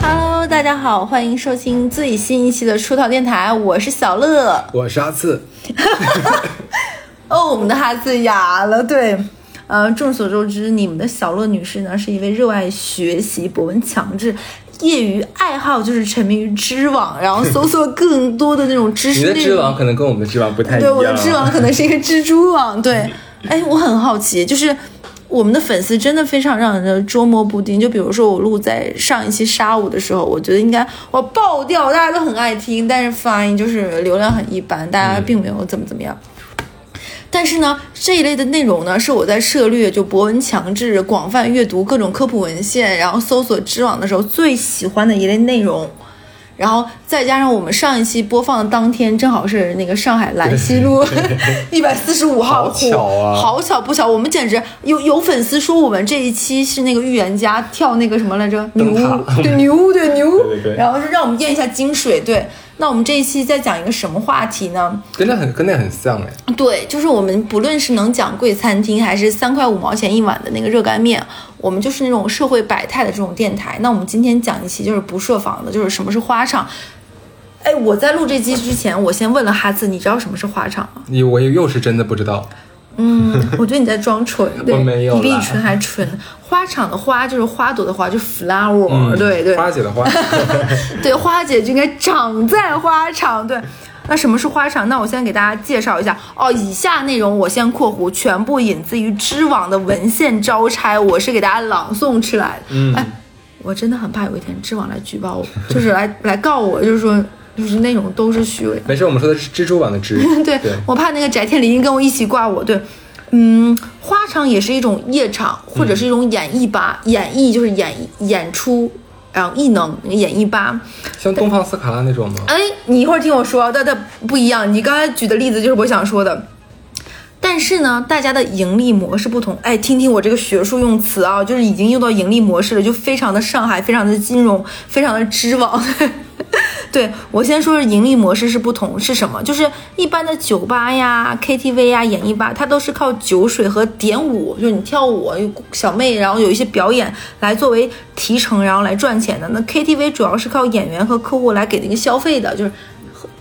Hello，大家好，欢迎收听最新一期的出逃电台，我是小乐。我是阿次，哦，我们的哈子哑了，对。呃，众所周知，你们的小乐女士呢是一位热爱学习、博闻强志，业余爱好就是沉迷于知网，然后搜索更多的那种知识内容。的知网可能跟我们的知网不太一样对，我的知网可能是一个蜘蛛网。对，哎，我很好奇，就是我们的粉丝真的非常让人的捉摸不定。就比如说我录在上一期杀舞的时候，我觉得应该我爆掉，大家都很爱听，但是发音就是流量很一般，大家并没有怎么怎么样。但是呢，这一类的内容呢，是我在涉猎就博文强制、广泛阅读各种科普文献，然后搜索知网的时候最喜欢的一类内容。然后再加上我们上一期播放的当天，正好是那个上海兰溪路 一百四十五号好巧啊。好巧不巧，我们简直有有粉丝说我们这一期是那个预言家跳那个什么来着？牛灯塔。对牛对牛，对女巫 然后是让我们验一下金水。对，那我们这一期在讲一个什么话题呢？跟那很跟那很像哎，对，就是我们不论是能讲贵餐厅，还是三块五毛钱一碗的那个热干面，我们就是那种社会百态的这种电台。那我们今天讲一期就是不设防的，就是什么是花场。哎，我在录这期之前，我先问了哈子，你知道什么是花场吗？你我又是真的不知道。嗯，我觉得你在装纯，对，我没有你比你啦纯还纯。花场的花就是花朵的花，就 flower，、嗯对对，花姐的花，对，花姐就应该长在花场。对，那什么是花场？那我先给大家介绍一下哦。以下内容我先括弧，全部引自于知网的文献招差，我是给大家朗诵出来的。嗯哎，我真的很怕有一天知网来举报我，就是来来告我，就是说就是那种都是虚伪。没事，我们说的是蜘蛛网的蜘。对对我怕那个翟天临跟我一起挂我。对，嗯，花场也是一种夜场，或者是一种演艺吧，演艺就是演演出，然后艺能演艺吧。像东方斯卡拉那种吗？哎，你一会儿听我说，但但不一样。你刚才举的例子就是我想说的。但是呢，大家的盈利模式不同。哎，听听我这个学术用词啊，就是已经用到盈利模式了，就非常的上海，非常的金融，非常的知网。对我先说说盈利模式是不同是什么？就是一般的酒吧呀、KTV 呀、演艺吧，它都是靠酒水和点舞，就是你跳舞有，小妹，然后有一些表演来作为提成，然后来赚钱的。那 KTV 主要是靠演员和客户来给那个消费的，就是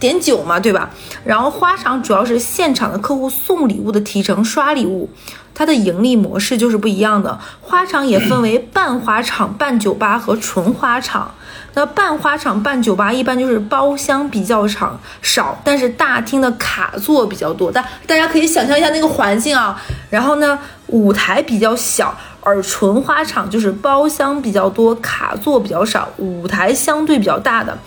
点酒嘛，对吧？然后花场主要是现场的客户送礼物的提成、刷礼物，它的盈利模式就是不一样的。花场也分为半花场、半酒吧和纯花场。那半花场、半酒吧一般就是包厢比较场少，但是大厅的卡座比较多。大大家可以想象一下那个环境啊。然后呢，舞台比较小，而纯花场就是包厢比较多，卡座比较少，舞台相对比较大的。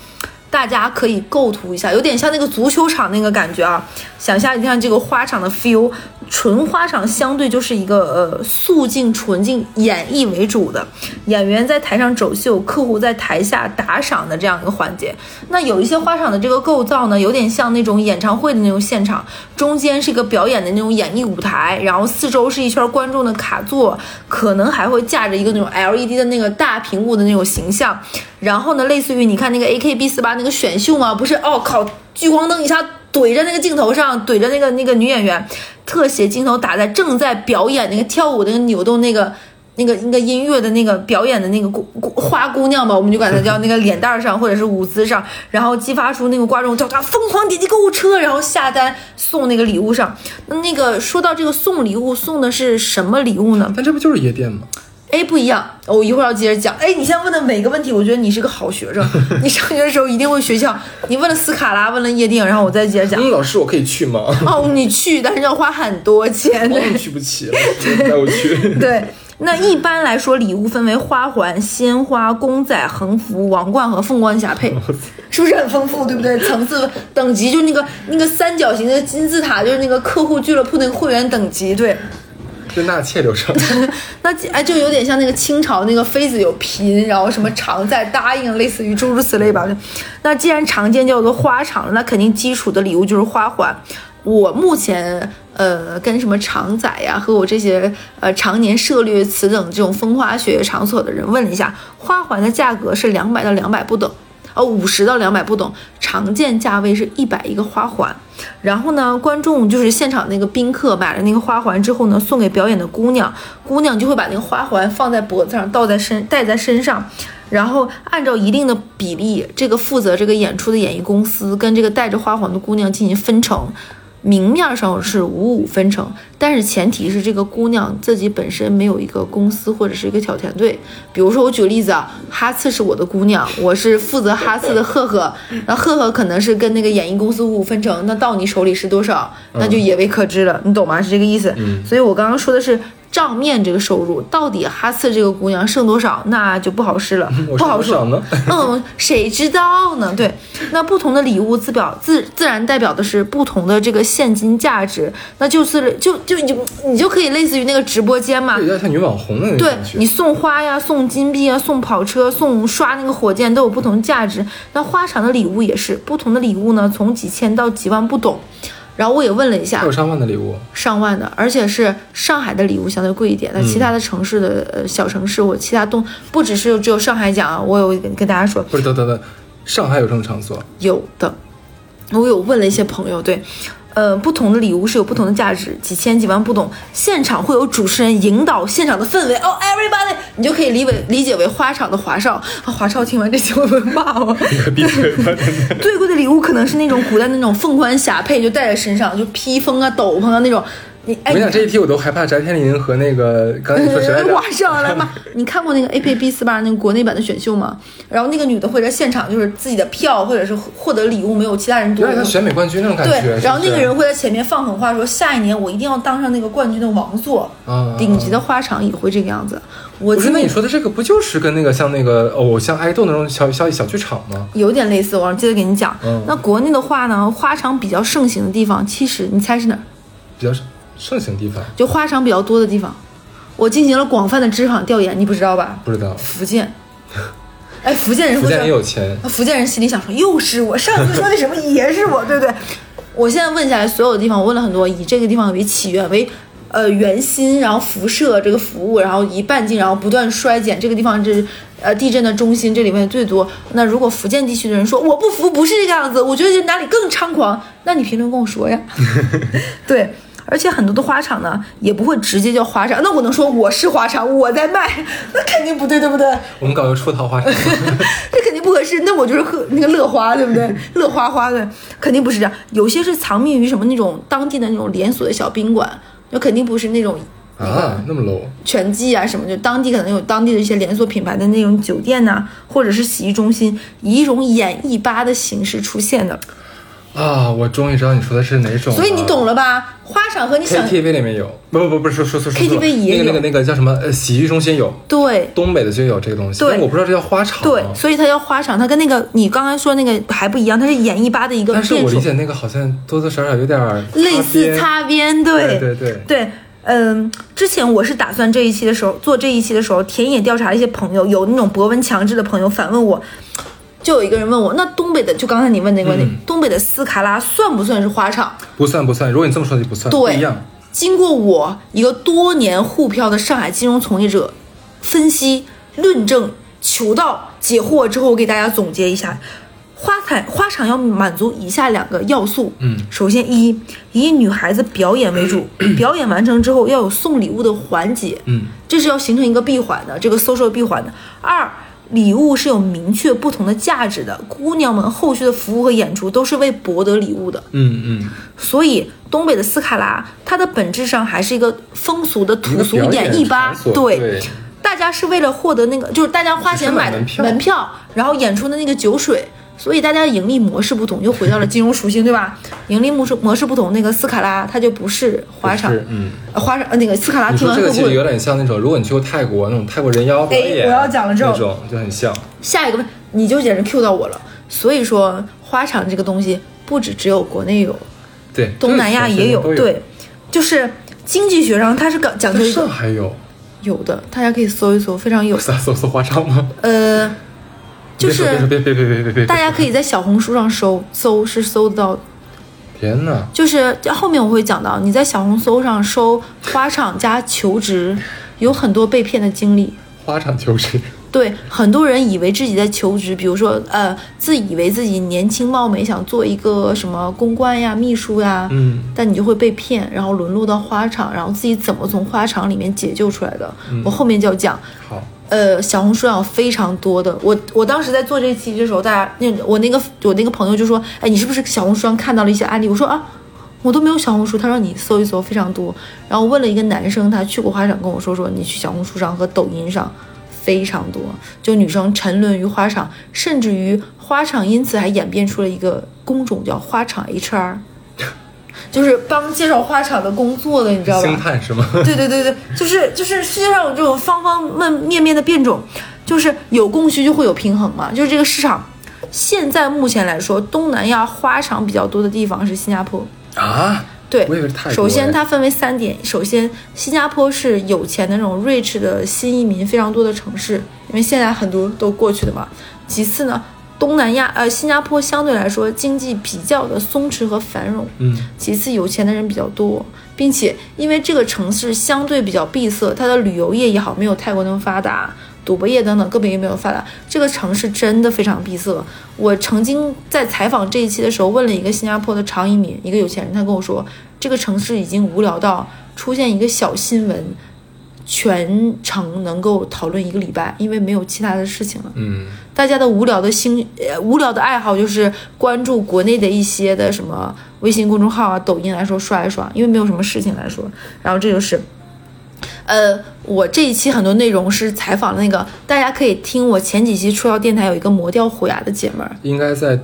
大家可以构图一下，有点像那个足球场那个感觉啊。想象一下这个花场的 feel，纯花场相对就是一个呃素净纯净演绎为主的，演员在台上走秀，客户在台下打赏的这样一个环节。那有一些花场的这个构造呢，有点像那种演唱会的那种现场，中间是一个表演的那种演艺舞台，然后四周是一圈观众的卡座，可能还会架着一个那种 LED 的那个大屏幕的那种形象。然后呢，类似于你看那个 AKB 四八那个选秀嘛，不是？哦靠，聚光灯一下怼着那个镜头上，怼着那个那个女演员，特写镜头打在正在表演那个跳舞那个扭动那个。那个那个音乐的那个表演的那个姑姑花姑娘吧，我们就管她叫那个脸蛋上或者是舞姿上，然后激发出那个观众叫她疯狂点击购物车，然后下单送那个礼物上。那那个说到这个送礼物，送的是什么礼物呢？但这不就是夜店吗？哎，不一样，我一会儿要接着讲。哎，你现在问的每个问题，我觉得你是个好学生，你上学的时候一定会学校。你问了斯卡拉，问了夜店，然后我再接着讲。嗯，老师，我可以去吗？哦，你去，但是要花很多钱。我去不起，带我去。对，那一般来说，礼物分为花环、鲜花、公仔、横幅、王冠和凤冠霞帔，是不是很丰富？对不对？层次等级就那个那个三角形的金字塔，就是那个客户俱乐部那个会员等级，对。就纳妾流程，那哎，就有点像那个清朝那个妃子有嫔，然后什么常在答应，类似于诸如此类吧。那既然常见叫做花场，那肯定基础的礼物就是花环。我目前呃跟什么常仔呀，和我这些呃常年涉猎此等这种风花雪月场所的人问了一下，花环的价格是两百到两百不等。呃五十到两百不等，常见价位是一百一个花环。然后呢，观众就是现场那个宾客买了那个花环之后呢，送给表演的姑娘，姑娘就会把那个花环放在脖子上，倒在身戴在身上，然后按照一定的比例，这个负责这个演出的演艺公司跟这个戴着花环的姑娘进行分成。明面上是五五分成，但是前提是这个姑娘自己本身没有一个公司或者是一个小团队。比如说，我举个例子啊，哈次是我的姑娘，我是负责哈次的赫赫，那赫赫可能是跟那个演艺公司五五分成，那到你手里是多少，那就也未可知了，你懂吗？是这个意思。所以我刚刚说的是账面这个收入，到底哈次这个姑娘剩多少，那就不好说了，不好说呢？嗯，谁知道呢？对，那不同的礼物自表自自然代表的是不同的这个现金价值，那就是就就你就你就可以类似于那个直播间嘛有，点像女网红那种对。你送花呀、送金币啊、送跑车、送刷那个火箭都有不同价值。那花场的礼物也是不同的礼物呢，从几千到几万不等。然后我也问了一下有，上万的礼物，上万的，而且是上海的礼物相对贵一点。那其他的城市的呃小城市，我其他东不只是只有上海讲啊，我有跟跟大家说，不是等等等，上海有这种场所，有的，我有问了一些朋友，对，呃，不同的礼物是有不同的价值，几千几万不懂。现场会有主持人引导现场的氛围，哦，everybody，你就可以理为理解为花场的华少。啊，华少听完这些会不会骂我？最贵的礼物可能是那种古代那种凤冠霞帔，就戴在身上，就披风啊、斗篷啊那种。你哎，我跟你讲，这一题我都害怕翟天临和那个 刚才你说谁来着？哇上来嘛！你看过那个 A P B 四八那个国内版的选秀吗？然后那个女的会在现场就是自己的票或者是获得礼物没有其他人多有。点像选美冠军那种感觉。对，然后那个人会在前面放狠话说，下一年我一定要当上那个冠军的王座。啊顶级的花场也会这个样子。我不是，那你说的这个不就是跟那个像那个偶像爱豆那种小小小剧场吗？有点类似，我接着给你讲。嗯那国内的话呢，花场比较盛行的地方，其实你猜是哪儿？比较盛行地方，就花场比较多的地方。我进行了广泛的知识场调研，你不知道吧？不知道。福建。哎，福建人福建也有钱，啊，福建人心里想说，又是我，上次说的什么也是我，对不对？我现在问下来，所有的地方我问了很多，以这个地方为起源，为呃圆心，然后辐射这个服务，然后以半径，然后不断衰减，这个地方是呃地震的中心，这里面最多。那如果福建地区的人说我不服，不是这个样子，我觉得哪里更猖狂，那你评论跟我说呀。对。而且很多的花场呢，也不会直接叫花场。那我能说我是花场，我在卖，那肯定不对，对不对？我们搞个出桃花场，这肯定不合适。那我就是喝那个乐花，对不对？乐花花的，肯定不是这样。有些是藏匿于什么那种当地的那种连锁的小宾馆，那肯定不是那种啊，那么 low，全季啊什么，就当地可能有当地的一些连锁品牌的那种酒店呐、或者是洗浴中心，以一种演艺吧的形式出现的。啊！我终于知道你说的是哪种了，所以你懂了吧？花场和你想 KTV 里面有，不不不不是说说说说。KTV 也有。那个那个那个叫什么呃洗浴中心有，对。东北的就有这个东西，对。但我不知道这叫花场，对，所以它叫花场，它跟那个你刚才说那个还不一样，它是演艺吧的一个但是我理。解那个好像多多少少有点类似擦边，对。对对对，嗯，之前我是打算这一期的时候做这一期的时候，田野调查了一些朋友，有那种博闻强志的朋友反问我，就有一个人问我，那东北的就刚才你问那个问题，嗯东北的斯卡拉算不算是花场？不算不算，如果你这么说就不算，不对一样。经过我一个多年沪漂的上海金融从业者分析、论证、求道、解惑之后，我给大家总结一下。花彩花场要满足以下两个要素，嗯首先一以女孩子表演为主，表演完成之后要有送礼物的环节，嗯，这是要形成一个闭环的，这个 social 闭环的。二，礼物是有明确不同的价值的，姑娘们后续的服务和演出都是为博得礼物的。嗯嗯，所以东北的斯卡拉，它的本质上还是一个风俗的土俗演演艺吧对。对大家是为了获得那个，就是大家花钱买的门票然后演出的那个酒水，所以大家的盈利模式不同，又回到了金融属性，对吧？盈利模式模式不同，那个斯卡拉它就不是花场，嗯。呃花场呃那个斯卡拉听完会不会这个其实有？点像那种，如果你去过泰国那种泰国人妖表演，哎我要讲了之后那种就很像。下一个问你就简直 Q 到我了。所以说花场这个东西不止只有国内有，对，东南亚也有，对，就是经济学上它是讲讲究一个上海有，有的，大家可以搜一搜，非常有。搜搜搜花场吗？呃，就是别别别别别别别别，大家可以在小红书上搜搜，是搜得到。天呐，就是后面我会讲到，你在小红书上搜花场加求职，有很多被骗的经历。花场求职，对，很多人以为自己在求职，比如说呃，自以为自己年轻貌美，想做一个什么公关呀、秘书呀，嗯，但你就会被骗，然后沦落到花场，然后自己怎么从花场里面解救出来的，我后面就要讲。好，呃，小红书上非常多的，我我当时在做这期的时候，大家那我那个我那个朋友就说，哎，你是不是小红书上看到了一些案例？我说啊，我都没有小红书。他说你搜一搜，非常多。然后问了一个男生，他去过花场，跟我说说，你去小红书上和抖音上非常多，就女生沉沦于花场，甚至于花场因此还演变出了一个工种叫花场 HR，就是帮介绍花场的工作的，你知道吧？星探是吗？对对对对，就是就是世界上有这种方方面面面的变种，就是有供需就会有平衡嘛。就是这个市场，现在目前来说，东南亚花场比较多的地方是新加坡。啊，对我以为是泰，国首先哎它分为三点，首先新加坡是有钱的那种 rich 的新移民非常多的城市，因为现在很多都过去的嘛。其次呢，东南亚呃新加坡相对来说经济比较的松弛和繁荣，嗯，其次有钱的人比较多，并且因为这个城市相对比较闭塞，它的旅游业也好没有泰国那么发达，赌博业等等根本也没有发达。这个城市真的非常闭塞。我曾经在采访这一期的时候问了一个新加坡的常移民，一个有钱人，他跟我说，这个城市已经无聊到出现一个小新闻，全程能够讨论一个礼拜，因为没有其他的事情了。嗯，大家的无聊的兴呃无聊的爱好就是关注国内的一些的什么微信公众号啊、抖音来说刷一刷，因为没有什么事情来说。然后这就是，呃，我这一期很多内容是采访那个，大家可以听我前几期出道电台有一个磨掉虎牙的姐们儿，应该在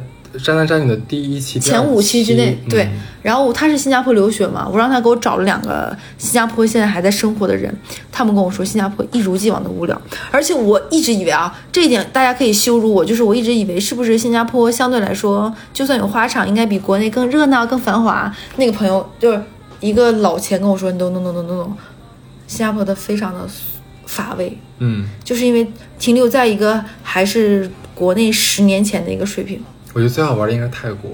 渣男渣女的第一期、前五期之内，对嗯。然后他是新加坡留学嘛，我让他给我找了两个新加坡现在还在生活的人，他们跟我说新加坡一如既往的无聊，而且我一直以为啊，这一点大家可以羞辱我，就是我一直以为是不是新加坡相对来说，就算有花场，应该比国内更热闹、更繁华。那个朋友就是一个老钱跟我说，no no no no no no，新加坡的非常的乏味，嗯，就是因为停留在一个还是国内十年前的一个水平。我觉得最好玩的应该是泰国。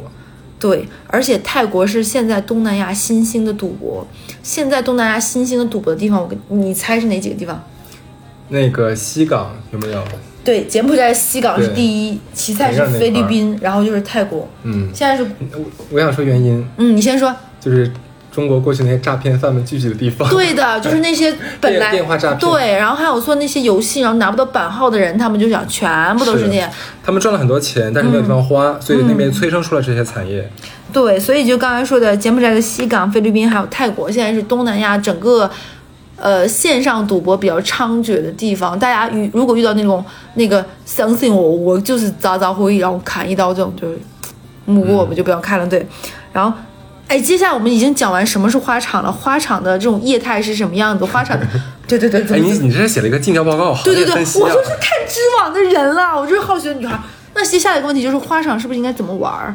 对，而且泰国是现在东南亚新兴的赌博。现在东南亚新兴的赌博的地方，我跟你猜是哪几个地方？那个西港有没有？对，柬埔寨西港是第一，其次是菲律宾，然后就是泰国。嗯，现在是，我我想说原因嗯，你先说。就是中国过去那些诈骗犯们聚集的地方。对的，就是那些本来电话诈骗对，然后还有做那些游戏然后拿不到版号的人，他们就想全部都是是那些。他们赚了很多钱，但是没有地方花，所以那边催生出了这些产业。对，所以就刚才说的柬埔寨的西港、菲律宾还有泰国，现在是东南亚整个。呃，线上赌博比较猖獗的地方，大家遇如果遇到那种那个相信我，我就是早早会，然后砍一刀这种，就是木过我们就不要看了。对，然后，哎，接下来我们已经讲完什么是花场了，花场的这种业态是什么样子，花场，对对对，哎，你你这是写了一个尽调报告，对对对，我就是看知网的人了，我就是好学的女孩。那接下来一个问题就是花场是不是应该怎么玩儿？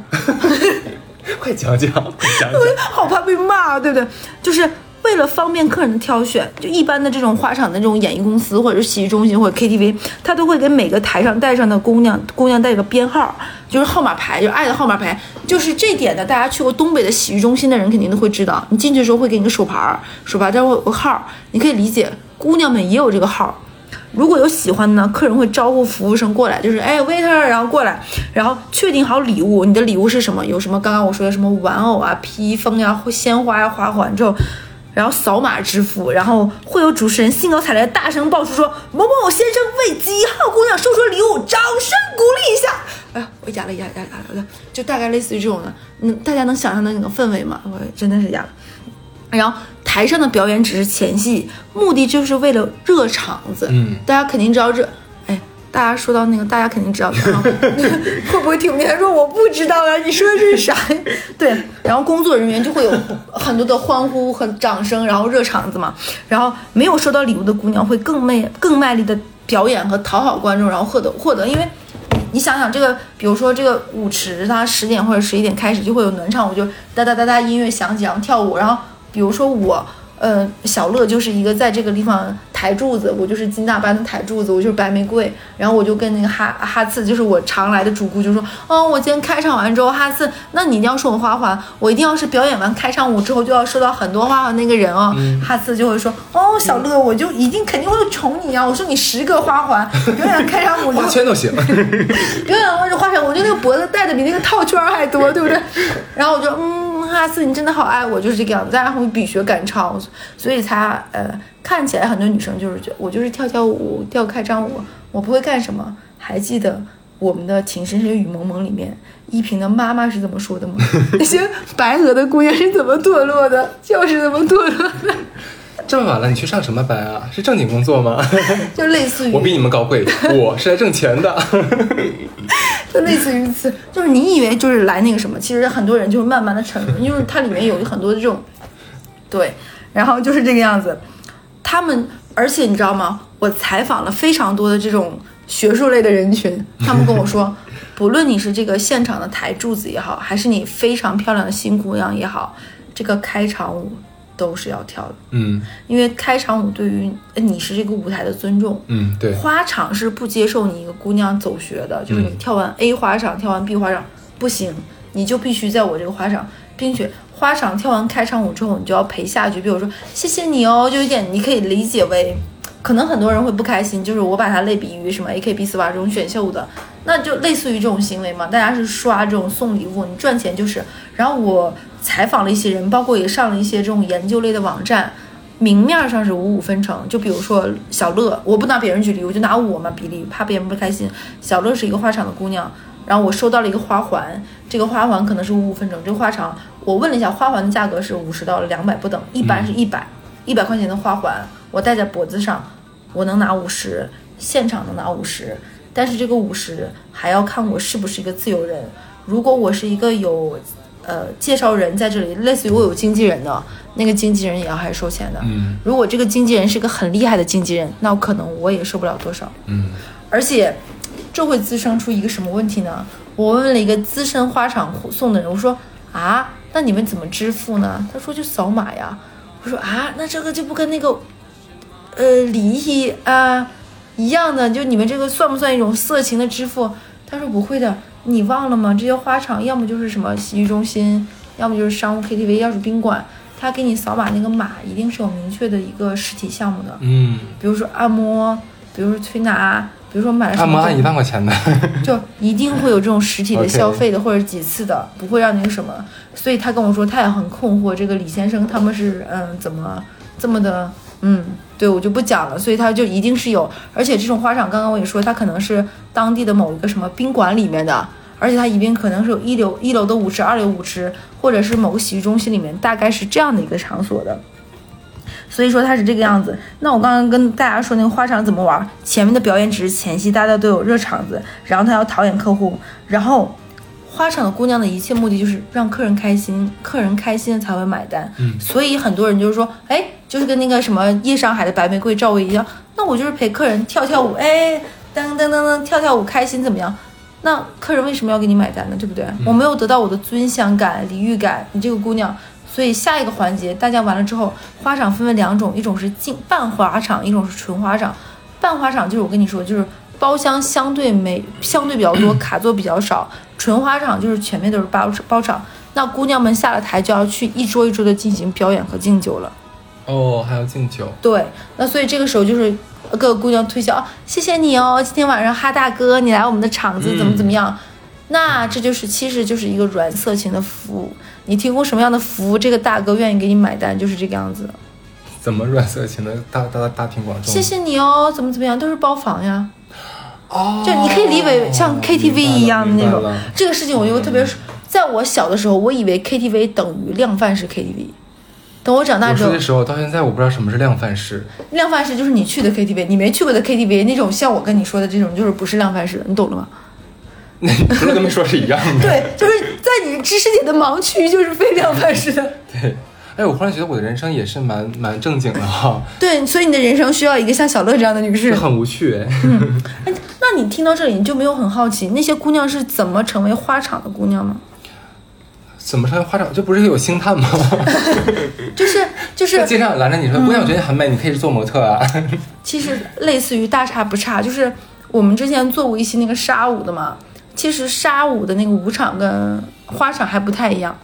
快讲讲，快讲讲。好怕被骂，对不对？就是为了方便客人的挑选，就一般的这种花场的这种演艺公司或者是洗浴中心或者 KTV，他都会给每个台上带上的姑娘姑娘带个编号，就是号码牌，就爱的号码牌。就是这点呢，大家去过东北的洗浴中心的人肯定都会知道，你进去的时候会给你个手牌，手牌上会有个号，你可以理解，姑娘们也有这个号。如果有喜欢的呢，客人会招呼服务生过来，就是哎 waiter，然后过来，然后确定好礼物，你的礼物是什么？有什么？刚刚我说的什么玩偶啊、披风呀、鲜花呀、花环之后，然后扫码支付，然后会有主持人兴高采烈大声报出说某某先生为几号姑娘收出礼物，掌声鼓励一下。哎呀，我哑了哑哑哑了，就大概类似于这种的，嗯，大家能想象的那个氛围吗？我真的是哑了。然后台上的表演只是前戏，目的就是为了热场子。嗯，大家肯定知道热，哎，大家说到那个，大家肯定知道，会不会听不见？说我不知道呀，你说的是啥？对，然后工作人员就会有很多的欢呼和掌声，然后热场子嘛。然后没有收到礼物的姑娘会更卖更卖力的表演和讨好观众，然后获得获得，因为。你想想这个，比如说这个舞池，它十点或者十一点开始就会有暖场舞，就哒哒哒哒音乐响起，然后跳舞，然后比如说我，呃，小乐就是一个在这个地方抬柱子，我就是金大班的抬柱子，我就是白玫瑰。然后我就跟那个哈哈次，就是我常来的主顾，就说，哦，我今天开场完之后，哈次，那你一定要送我花环，我一定要是表演完开场舞之后就要收到很多花环那个人哦。哈次就会说，哦，小乐，我就一定肯定会宠你啊，我送你十个花环，表演开场舞就花圈都行。表演完这花圈，我觉得那个脖子戴的比那个套圈还多，对不对？然后我就嗯，哈斯，你真的好爱我，就是这个样子。大家会比学赶超，所以才呃看起来很多女生就是觉得我就是跳跳舞、跳开场舞，我不会干什么。还记得我们的《情深深雨蒙蒙》里面依萍的妈妈是怎么说的吗？那 些白鹅的姑娘是怎么堕落的，就是怎么堕落的，这么晚了，你去上什么班啊？是正经工作吗？就类似于我比你们高贵，我是来挣钱的。就类似于此，就是你以为就是来那个什么，其实很多人就是慢慢的沉沦，因为它里面有很多的这种，对，然后就是这个样子。他们，而且你知道吗？我采访了非常多的这种学术类的人群，他们跟我说，不论你是这个现场的台柱子也好，还是你非常漂亮的新姑娘也好，这个开场舞都是要跳的，嗯。因为开场舞对于呃你是这个舞台的尊重。嗯，对，花场是不接受你一个姑娘走学的，就是你跳完 A 花场，跳完 B 花场不行，你就必须在我这个花场，并且花场跳完开场舞之后，你就要陪下去。比如说谢谢你哦，就有点你可以理解为，可能很多人会不开心，就是我把它类比于什么 AKB 四八这种选秀的，那就类似于这种行为嘛，大家是刷这种送礼物，你赚钱就是。然后我采访了一些人，包括也上了一些这种研究类的网站。明面上是五五分成，就比如说小乐，我不拿别人举例，我就拿我嘛比例，怕别人不开心。小乐是一个花场的姑娘，然后我收到了一个花环，这个花环可能是五五分成。这个花场我问了一下，花环的价格是五十到两百不等，一般是一百，一百块钱的花环，我戴在脖子上，我能拿五十，现场能拿五十，但是这个五十还要看我是不是一个自由人。如果我是一个有呃介绍人在这里，类似于我有经纪人的那个经纪人也要还是收钱的。嗯如果这个经纪人是个很厉害的经纪人，那可能我也收不了多少。嗯而且这会滋生出一个什么问题呢？我问了一个资深花场送的人，我说啊，那你们怎么支付呢？他说就扫码呀。我说啊，那这个就不跟那个呃礼仪啊一样的，就你们这个算不算一种色情的支付？他说不会的，你忘了吗？这些花场要么就是什么洗浴中心，要么就是商务 KTV，要是宾馆，他给你扫码那个码一定是有明确的一个实体项目的。嗯，比如说按摩，比如说推拿，比如说买了什么按摩按一万块钱的，就一定会有这种实体的 消费的或者几次的，不会让那个什么。所以他跟我说，他也很困惑，这个李先生他们是嗯怎么这么的嗯，对我就不讲了。所以它就一定是有，而且这种花场，刚刚我也说，它可能是当地的某一个什么宾馆里面的。而且它一定可能是有一楼一楼的舞池、二楼舞池，或者是某个洗浴中心里面，大概是这样的一个场所的。所以说它是这个样子。那我刚刚跟大家说那个花场怎么玩，前面的表演只是前戏，大家都有热场子，然后他要讨厌客户，然后花场的姑娘的一切目的就是让客人开心，客人开心了才会买单。嗯所以很多人就是说，哎，就是跟那个什么夜上海的白玫瑰赵薇一样，那我就是陪客人跳跳舞，哎，噔噔噔噔跳跳舞开心怎么样？那客人为什么要给你买单呢？对不对？我没有得到我的尊享感、礼遇感，你这个姑娘。所以下一个环节，大家完了之后，花场分为两种，一种是进半花场，一种是纯花场。半花场就是我跟你说，就是包厢相对没相对比较多，卡座比较少。纯花场就是全面都是包包场，那姑娘们下了台就要去一桌一桌的进行表演和敬酒了。哦，还要敬酒，对，那所以这个时候就是各个姑娘推销，啊谢谢你哦，今天晚上哈大哥你来我们的场子怎么怎么样？那这就是其实就是一个软色情的服务，你提供什么样的服务，这个大哥愿意给你买单，就是这个样子。怎么软色情的大大大庭广众？谢谢你哦，怎么怎么样，都是包房呀。哦，就你可以理解像 KTV 一样的那种。这个事情我就特别，在我小的时候，我以为 KTV 等于量贩式 KTV。等我长大之后我说的，时候到现在我不知道什么是量贩式，量贩式就是你去的 KTV，你没去过的 KTV 那种，像我跟你说的这种，就是不是量贩式的，你懂了吗？那不是跟没说是一样的？对，就是在你知识点的盲区，就是非量贩式的。对。哎，我忽然觉得我的人生也是蛮蛮正经的哈，对，所以你的人生需要一个像小乐这样的女士就。很无趣哎。哎，那你听到这里，你就没有很好奇那些姑娘是怎么成为花场的姑娘吗？怎么上花场？这不是有星探吗？就是就是在街上拦着你说：“姑娘，我觉得你很美，你可以做模特啊。其实类似于大差不差，就是我们之前做过一期那个沙舞的嘛。其实沙舞的那个舞场跟花场还不太一样。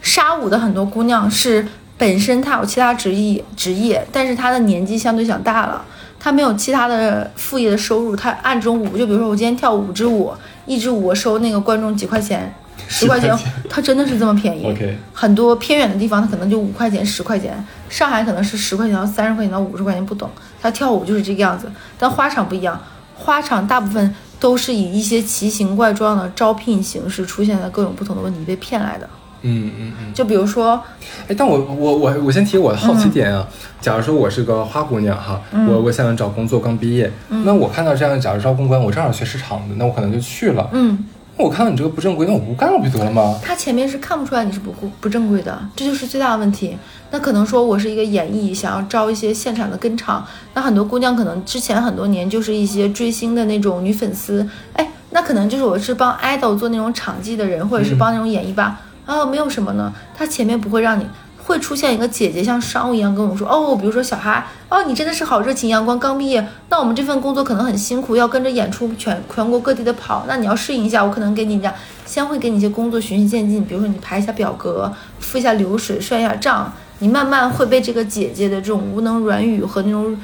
沙舞的很多姑娘是本身她有其他职业职业，但是她的年纪相对想大了，她没有其他的副业的收入，她按这种舞，就比如说我今天跳五支舞，一支舞我收那个观众几块钱，十块钱10块钱，她真的是这么便宜。OK 很多偏远的地方，它可能就五块钱、十块钱，上海可能是十块钱到三十块钱到五十块钱不等。它跳舞就是这个样子，但花场不一样，花场大部分都是以一些奇形怪状的招聘形式出现的各种不同的问题被骗来的。嗯嗯嗯。就比如说，哎，但我我我我先提我的好嗯奇点啊。假如说我是个花姑娘哈，我我想找工作，刚毕业，那我看到这样，假如招公关，我正好学市场的，那我可能就去了。嗯，那我看到你这个不正规，那我不干了不就得了吗？他前面是看不出来你是不不正规的，这就是最大的问题。那可能说我是一个演艺，想要招一些现场的跟场，那很多姑娘可能之前很多年就是一些追星的那种女粉丝，哎，那可能就是我是帮 idol 做那种场记的人，或者是帮那种演艺吧，啊，没有什么呢，他前面不会让你。会出现一个姐姐像商务一样跟我说，哦，比如说小哈，哦，你真的是好热情阳光，刚毕业，那我们这份工作可能很辛苦，要跟着演出全全国各地的跑，那你要适应一下，我可能给你讲，先会给你一些工作循序渐进，比如说你排一下表格，付一下流水，算一下账，你慢慢会被这个姐姐的这种无能软语和那种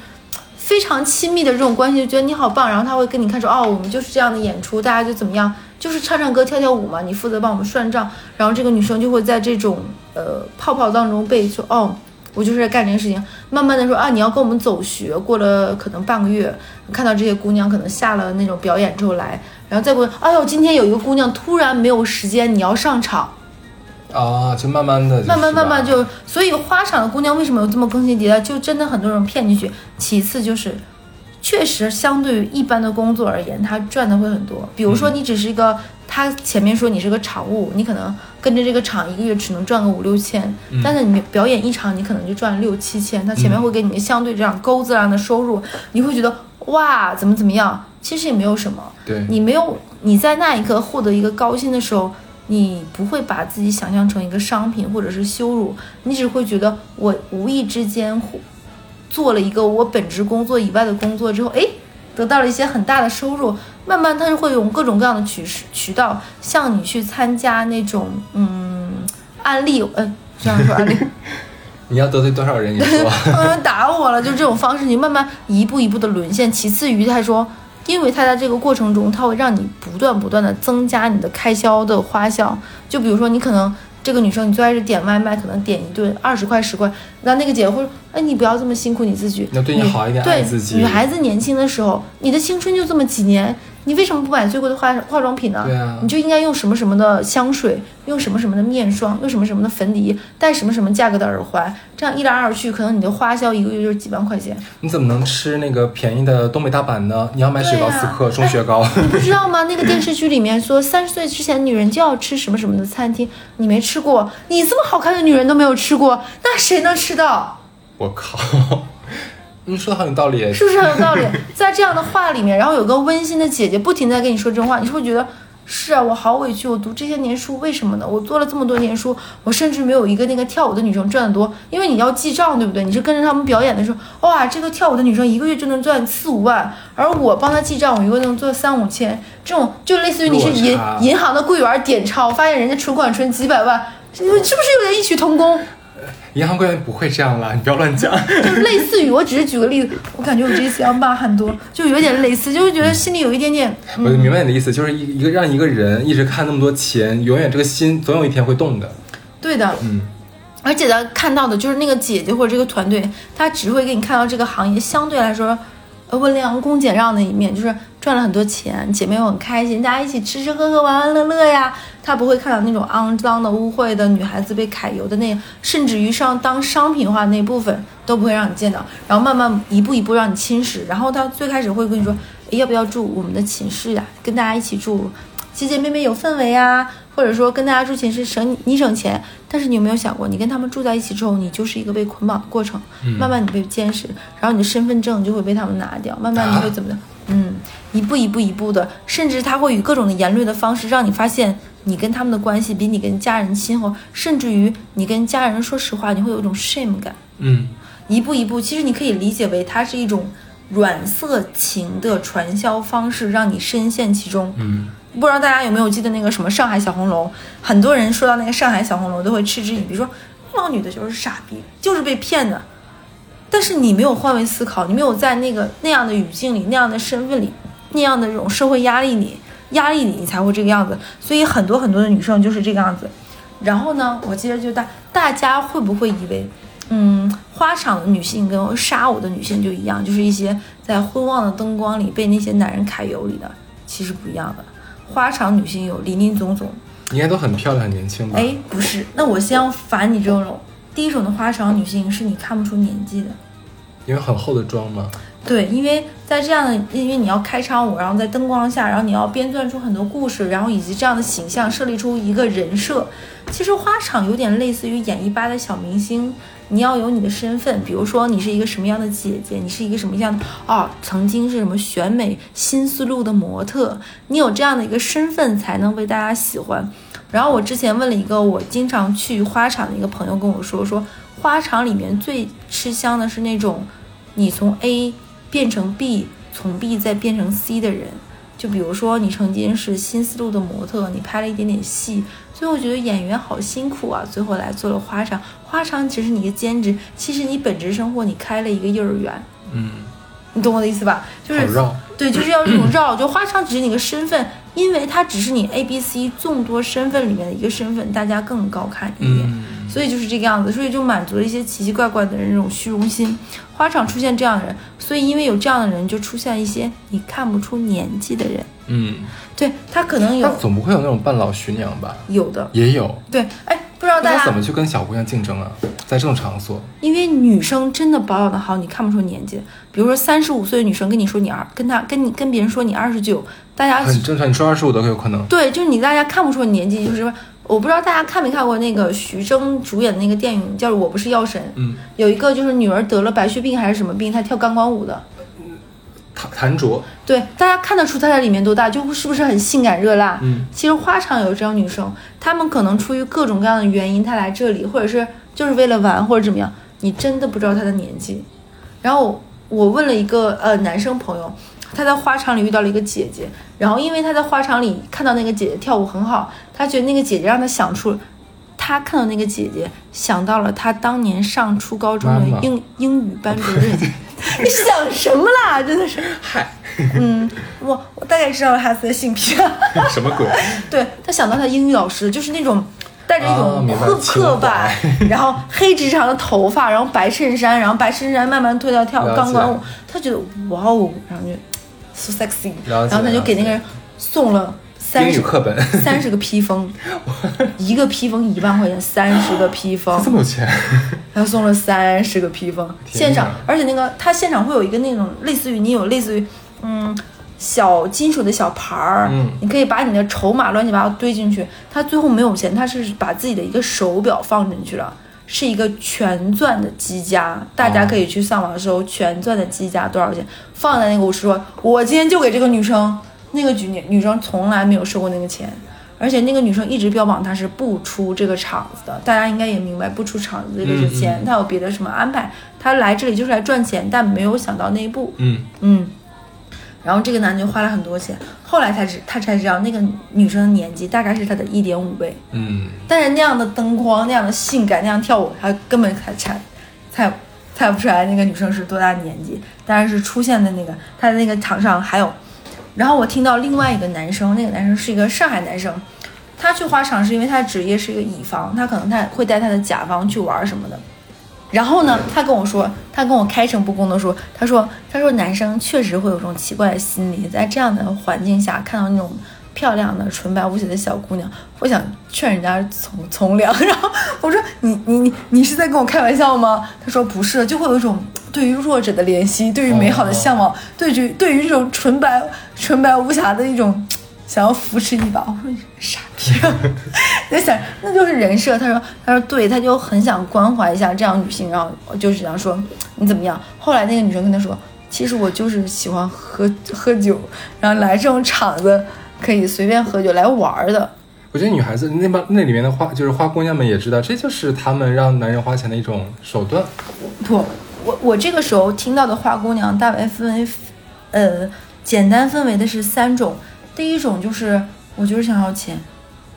非常亲密的这种关系，就觉得你好棒，然后他会跟你看说，哦，我们就是这样的演出，大家就怎么样，就是唱唱歌、跳跳舞嘛，你负责帮我们算账，然后这个女生就会在这种呃泡泡当中被说，哦。我就是在干这件事情，慢慢的说啊，你要跟我们走学，过了可能半个月，看到这些姑娘可能下了那种表演之后来，然后再过，哎呦，今天有一个姑娘突然没有时间，你要上场，啊，就慢慢的，慢慢慢慢就，所以花场的姑娘为什么有这么更新迭代？就真的很多人骗进去。其次就是，确实相对于一般的工作而言，他赚的会很多。比如说你只是一个，他前面说你是个场务，你可能跟着这个场一个月只能赚个五六千，但是你表演一场你可能就赚六七千，他前面会给你相对这样钩子样的收入，你会觉得哇怎么怎么样，其实也没有什么。对，你没有你在那一刻获得一个高薪的时候，你不会把自己想象成一个商品或者是羞辱，你只会觉得我无意之间获做了一个我本职工作以外的工作之后，哎，得到了一些很大的收入，慢慢他就会用各种各样的渠渠道向你去参加那种嗯案例，呃，这样说案例。你要得罪多少人？你说 嗯，打我了，就这种方式，你慢慢一步一步的沦陷。其次于他说，因为他在这个过程中，他会让你不断不断的增加你的开销的花销。就比如说，你可能这个女生，你最开始点外卖，可能点一顿二十块十块，那那个姐姐会说，哎，你不要这么辛苦你自己，要对你好一点爱对自己。女孩子年轻的时候，你的青春就这么几年，你为什么不买最贵的化化妆品呢？对啊你就应该用什么什么的香水，用什么什么的面霜，用什么什么的粉底，戴什么什么价格的耳环，这样一来二去，可能你的花销一个月就是几万块钱。你怎么能吃那个便宜的东北大板呢？你要买雪糕四克，中雪糕。你不知道吗？那个电视剧里面说，三十岁之前女人就要吃什么什么的餐厅，你没吃过，你这么好看的女人都没有吃过，那谁能吃到？我靠，你说的很有道理。是不是很有道理？在这样的话里面，然后有个温馨的姐姐不停地在跟你说真话，你是不是觉得是啊？我好委屈，我读这些年书，为什么呢？我做了这么多年书，我甚至没有一个那个跳舞的女生赚得多，因为你要记账，对不对？你是跟着他们表演的时候，哇，这个跳舞的女生一个月就能赚四五万，而我帮她记账，我一个月能做三五千，这种就类似于你是银银行的柜员点钞，发现人家存款存几百万，是不是有点异曲同工？银行柜员不会这样啦，你不要乱讲。就类似于，我只是举个例子，我感觉我这一次要骂很多，就有点类似，就是觉得心里有一点点，我明白你的意思，就是一一个让一个人一直看那么多钱，永远这个心总有一天会动的。对的，嗯，而且他看到的就是那个姐姐或者这个团队，他只会给你看到这个行业相对来说，呃，温良恭俭让的一面，就是赚了很多钱，姐妹又很开心，大家一起吃吃喝喝，玩玩乐乐呀。她不会看到那种肮脏的、污秽的女孩子被揩油的那，甚至于上当商品化那部分都不会让你见到，然后慢慢一步一步让你侵蚀。然后她最开始会跟你说，诶要不要住我们的寝室呀？跟大家一起住，姐姐妹妹有氛围啊，或者说跟大家住寝室省你省钱。但是你有没有想过，你跟他们住在一起之后，你就是一个被捆绑的过程，慢慢你被监视，然后你的身份证就会被他们拿掉，慢慢你会怎么的？嗯，一步一步一步的，甚至他会以各种的言论的方式让你发现你跟他们的关系比你跟家人亲厚，甚至于你跟家人说实话，你会有一种 shame 感。嗯一步一步，其实你可以理解为它是一种软色情的传销方式，让你深陷其中。嗯，不知道大家有没有记得那个什么上海小红楼？很多人说到那个上海小红楼都会嗤之以鼻，说那个女的就是傻逼，就是被骗的。但是你没有换位思考，你没有在那个那样的语境里、那样的身份里、那样的这种社会压力里、压力里，你才会这个样子。所以很多很多的女生就是这个样子。然后呢，我接着就大大家会不会以为，嗯，花场的女性跟杀我的女性就一样，就是一些在昏暗的灯光里被那些男人揩油里的，其实不一样的。花场女性有林林总总，应该都很漂亮、很年轻吧？哎，不是，那我先要反你这种。第一种的花场女性是你看不出年纪的，因为很厚的妆嘛。对，因为在这样的，因为你要开场舞，然后在灯光下，然后你要编撰出很多故事，然后以及这样的形象设立出一个人设。其实花场有点类似于演艺吧的小明星，你要有你的身份，比如说你是一个什么样的姐姐，你是一个什么样的哦，曾经是什么选美新丝路的模特，你有这样的一个身份才能被大家喜欢。然后我之前问了一个我经常去花场的一个朋友跟我说，说花场里面最吃香的是那种你从 A 变成 B，从 B 再变成 C 的人。就比如说你曾经是新丝路的模特，你拍了一点点戏，最后觉得演员好辛苦啊，最后来做了花场。花场只是你一个兼职，其实你本职生活你开了一个幼儿园。嗯，你懂我的意思吧？就是绕。对，就是要这种绕。就花场只是你个身份，因为他只是你 A、B、C 众多身份里面的一个身份，大家更高看一眼。所以就是这个样子，所以就满足了一些奇奇怪怪的人这种虚荣心。花场出现这样的人，所以因为有这样的人，就出现一些你看不出年纪的人。嗯，对他可能那有总不会有那种半老徐娘吧？有的，也有。对，哎，不知道大家怎，么去跟小姑娘竞争啊？在这种场所，因为女生真的保养的好，你看不出年纪。比如说三十五岁的女生跟你说你二，跟她跟你跟别人说你二十九，大家很正常。你说二十五都有可能。对，就是你大家看不出年纪，就是我不知道大家看没看过那个徐峥主演的那个电影叫《我不是药神》，嗯，有一个就是女儿得了白血病还是什么病，她跳钢管舞的，谭谭卓，对，大家看得出她在里面多大，就是不是很性感热辣？嗯，其实花场有这样女生，她们可能出于各种各样的原因，她来这里，或者是就是为了玩，或者怎么样，你真的不知道她的年纪。然后我问了一个呃男生朋友，他在花场里遇到了一个姐姐，然后因为他在花场里看到那个姐姐跳舞很好，他觉得那个姐姐让他想出，他看到那个姐姐想到了他当年上初高中的英英语班主任。你 想什么啦？真的是，嗨，嗯，我我大概知道了哈斯的性癖。什么鬼？对他想到他英语老师就是那种带着一啊种刻刻板，然后黑直长的头发，然后白衬衫，然后白衬衫慢慢脱掉跳钢管舞，他觉得哇哦，然后就 so sexy，然后他就给那个人送了三十 三十个披风，一个披风一万块钱，三十个披风这，么有钱？他送了三十个披风，现场，而且那个他现场会有一个那种类似于你有类似于嗯小金属的小牌儿，嗯你可以把你的筹码乱七八糟堆进去。他最后没有钱，他是把自己的一个手表放进去了。是一个全钻的机夹，大家可以去上网搜全钻的机夹多少钱，放在那个舞池说，我今天就给这个女生，那个女女生从来没有收过那个钱，而且那个女生一直标榜她是不出这个场子的，大家应该也明白不出场子这个是钱，她有别的什么安排，她来这里就是来赚钱，但没有想到那一步，嗯，嗯，然后这个男的就花了很多钱，后来才知他才知道那个女生的年纪大概是他的一点五倍，嗯，但是那样的灯光、那样的性感、那样跳舞，他根本猜猜猜猜不出来那个女生是多大的年纪。但是出现在那个他的那个场上还有，然后我听到另外一个男生，那个男生是一个上海男生，他去花场是因为他的职业是一个乙方，他可能他会带他的甲方去玩什么的。然后呢，他跟我说，他跟我开诚布公的说，他说，他说男生确实会有这种奇怪的心理，在这样的环境下看到那种漂亮的纯白无瑕的小姑娘，会想劝人家从从良。然后我说，你你你你是在跟我开玩笑吗？他说不是，就会有一种对于弱者的怜惜，对于美好的向往，对于对于这种纯白纯白无瑕的一种。想要扶持一把，我说你傻逼，在想那就是人设。他说，他说对，他就很想关怀一下这样女性，然后就是想说你怎么样。后来那个女生跟他说，其实我就是喜欢喝喝酒，然后来这种场子可以随便喝酒来玩儿的。我觉得女孩子那帮那里面的花，就是花姑娘们也知道，这就是他们让男人花钱的一种手段。不，我我这个时候听到的花姑娘大概分为，呃，简单分为的是三种。第一种就是我就是想要钱，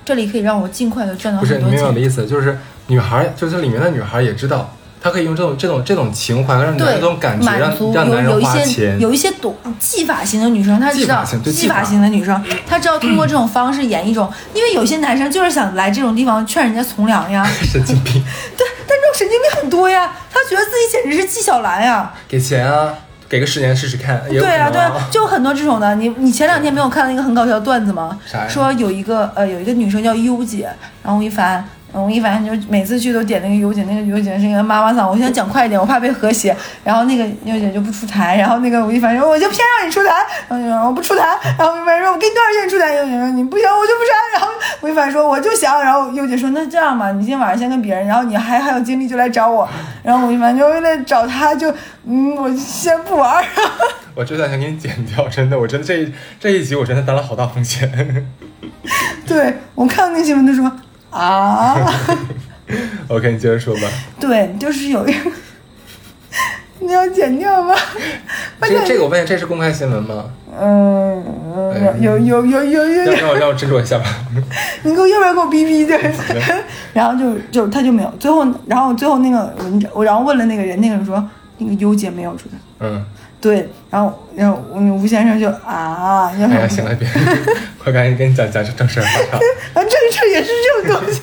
这里可以让我尽快的赚到不是你很多钱。明白我的意思，就是女孩，就是里面的女孩也知道，她可以用这种这种这种情怀，让男对人这种感觉，有让男人有一些花钱。有一些懂技法型的女生，她知道技法型的女生，她知道通过这种方式演一种，因为有些男生就是想来这种地方劝人家从良呀，神经病，对，但这种神经病很多呀，他觉得自己简直是纪晓岚呀，给钱啊，给个十年试试看，也有对啊，对啊，就很多这种的。你你前两天没有看到一个很搞笑的段子吗？说有一个呃有一个女生叫优姐，然后吴亦凡。嗯吴亦凡就每次去都点那个优姐，那个优姐是一个妈妈桑。我现在讲快一点，我怕被和谐。然后那个优姐就不出台，然后那个吴亦凡说我就偏让你出台，然后就说我不出台。然后吴亦凡说我给你多少钱你出台？优姐说你不行我就不出台。然后吴亦凡说我就想，然后优姐说那这样吧，你今天晚上先跟别人，然后你还还有精力就来找我。然后吴亦凡就为了找他就嗯我先不玩儿。我这段想给你剪掉，真的，我真的这一这一集我真的担了好大风险。对我看到那新闻都说啊，OK，你接着说吧。对，就是有一个，你要剪掉吗？我这这个我问一下，这是公开新闻吗？嗯，有有有有有有，让让我让我斟酌一下吧。你给我要不要给我逼逼 对？然后就就他就没有，最后然后最后那个文章，我然后问了那个人，那个人说那个优姐没有出来。嗯，对，然后然后吴先生就啊，哎呀，行了，别，快赶紧跟你讲讲正事儿。啊，这这也是这种东西，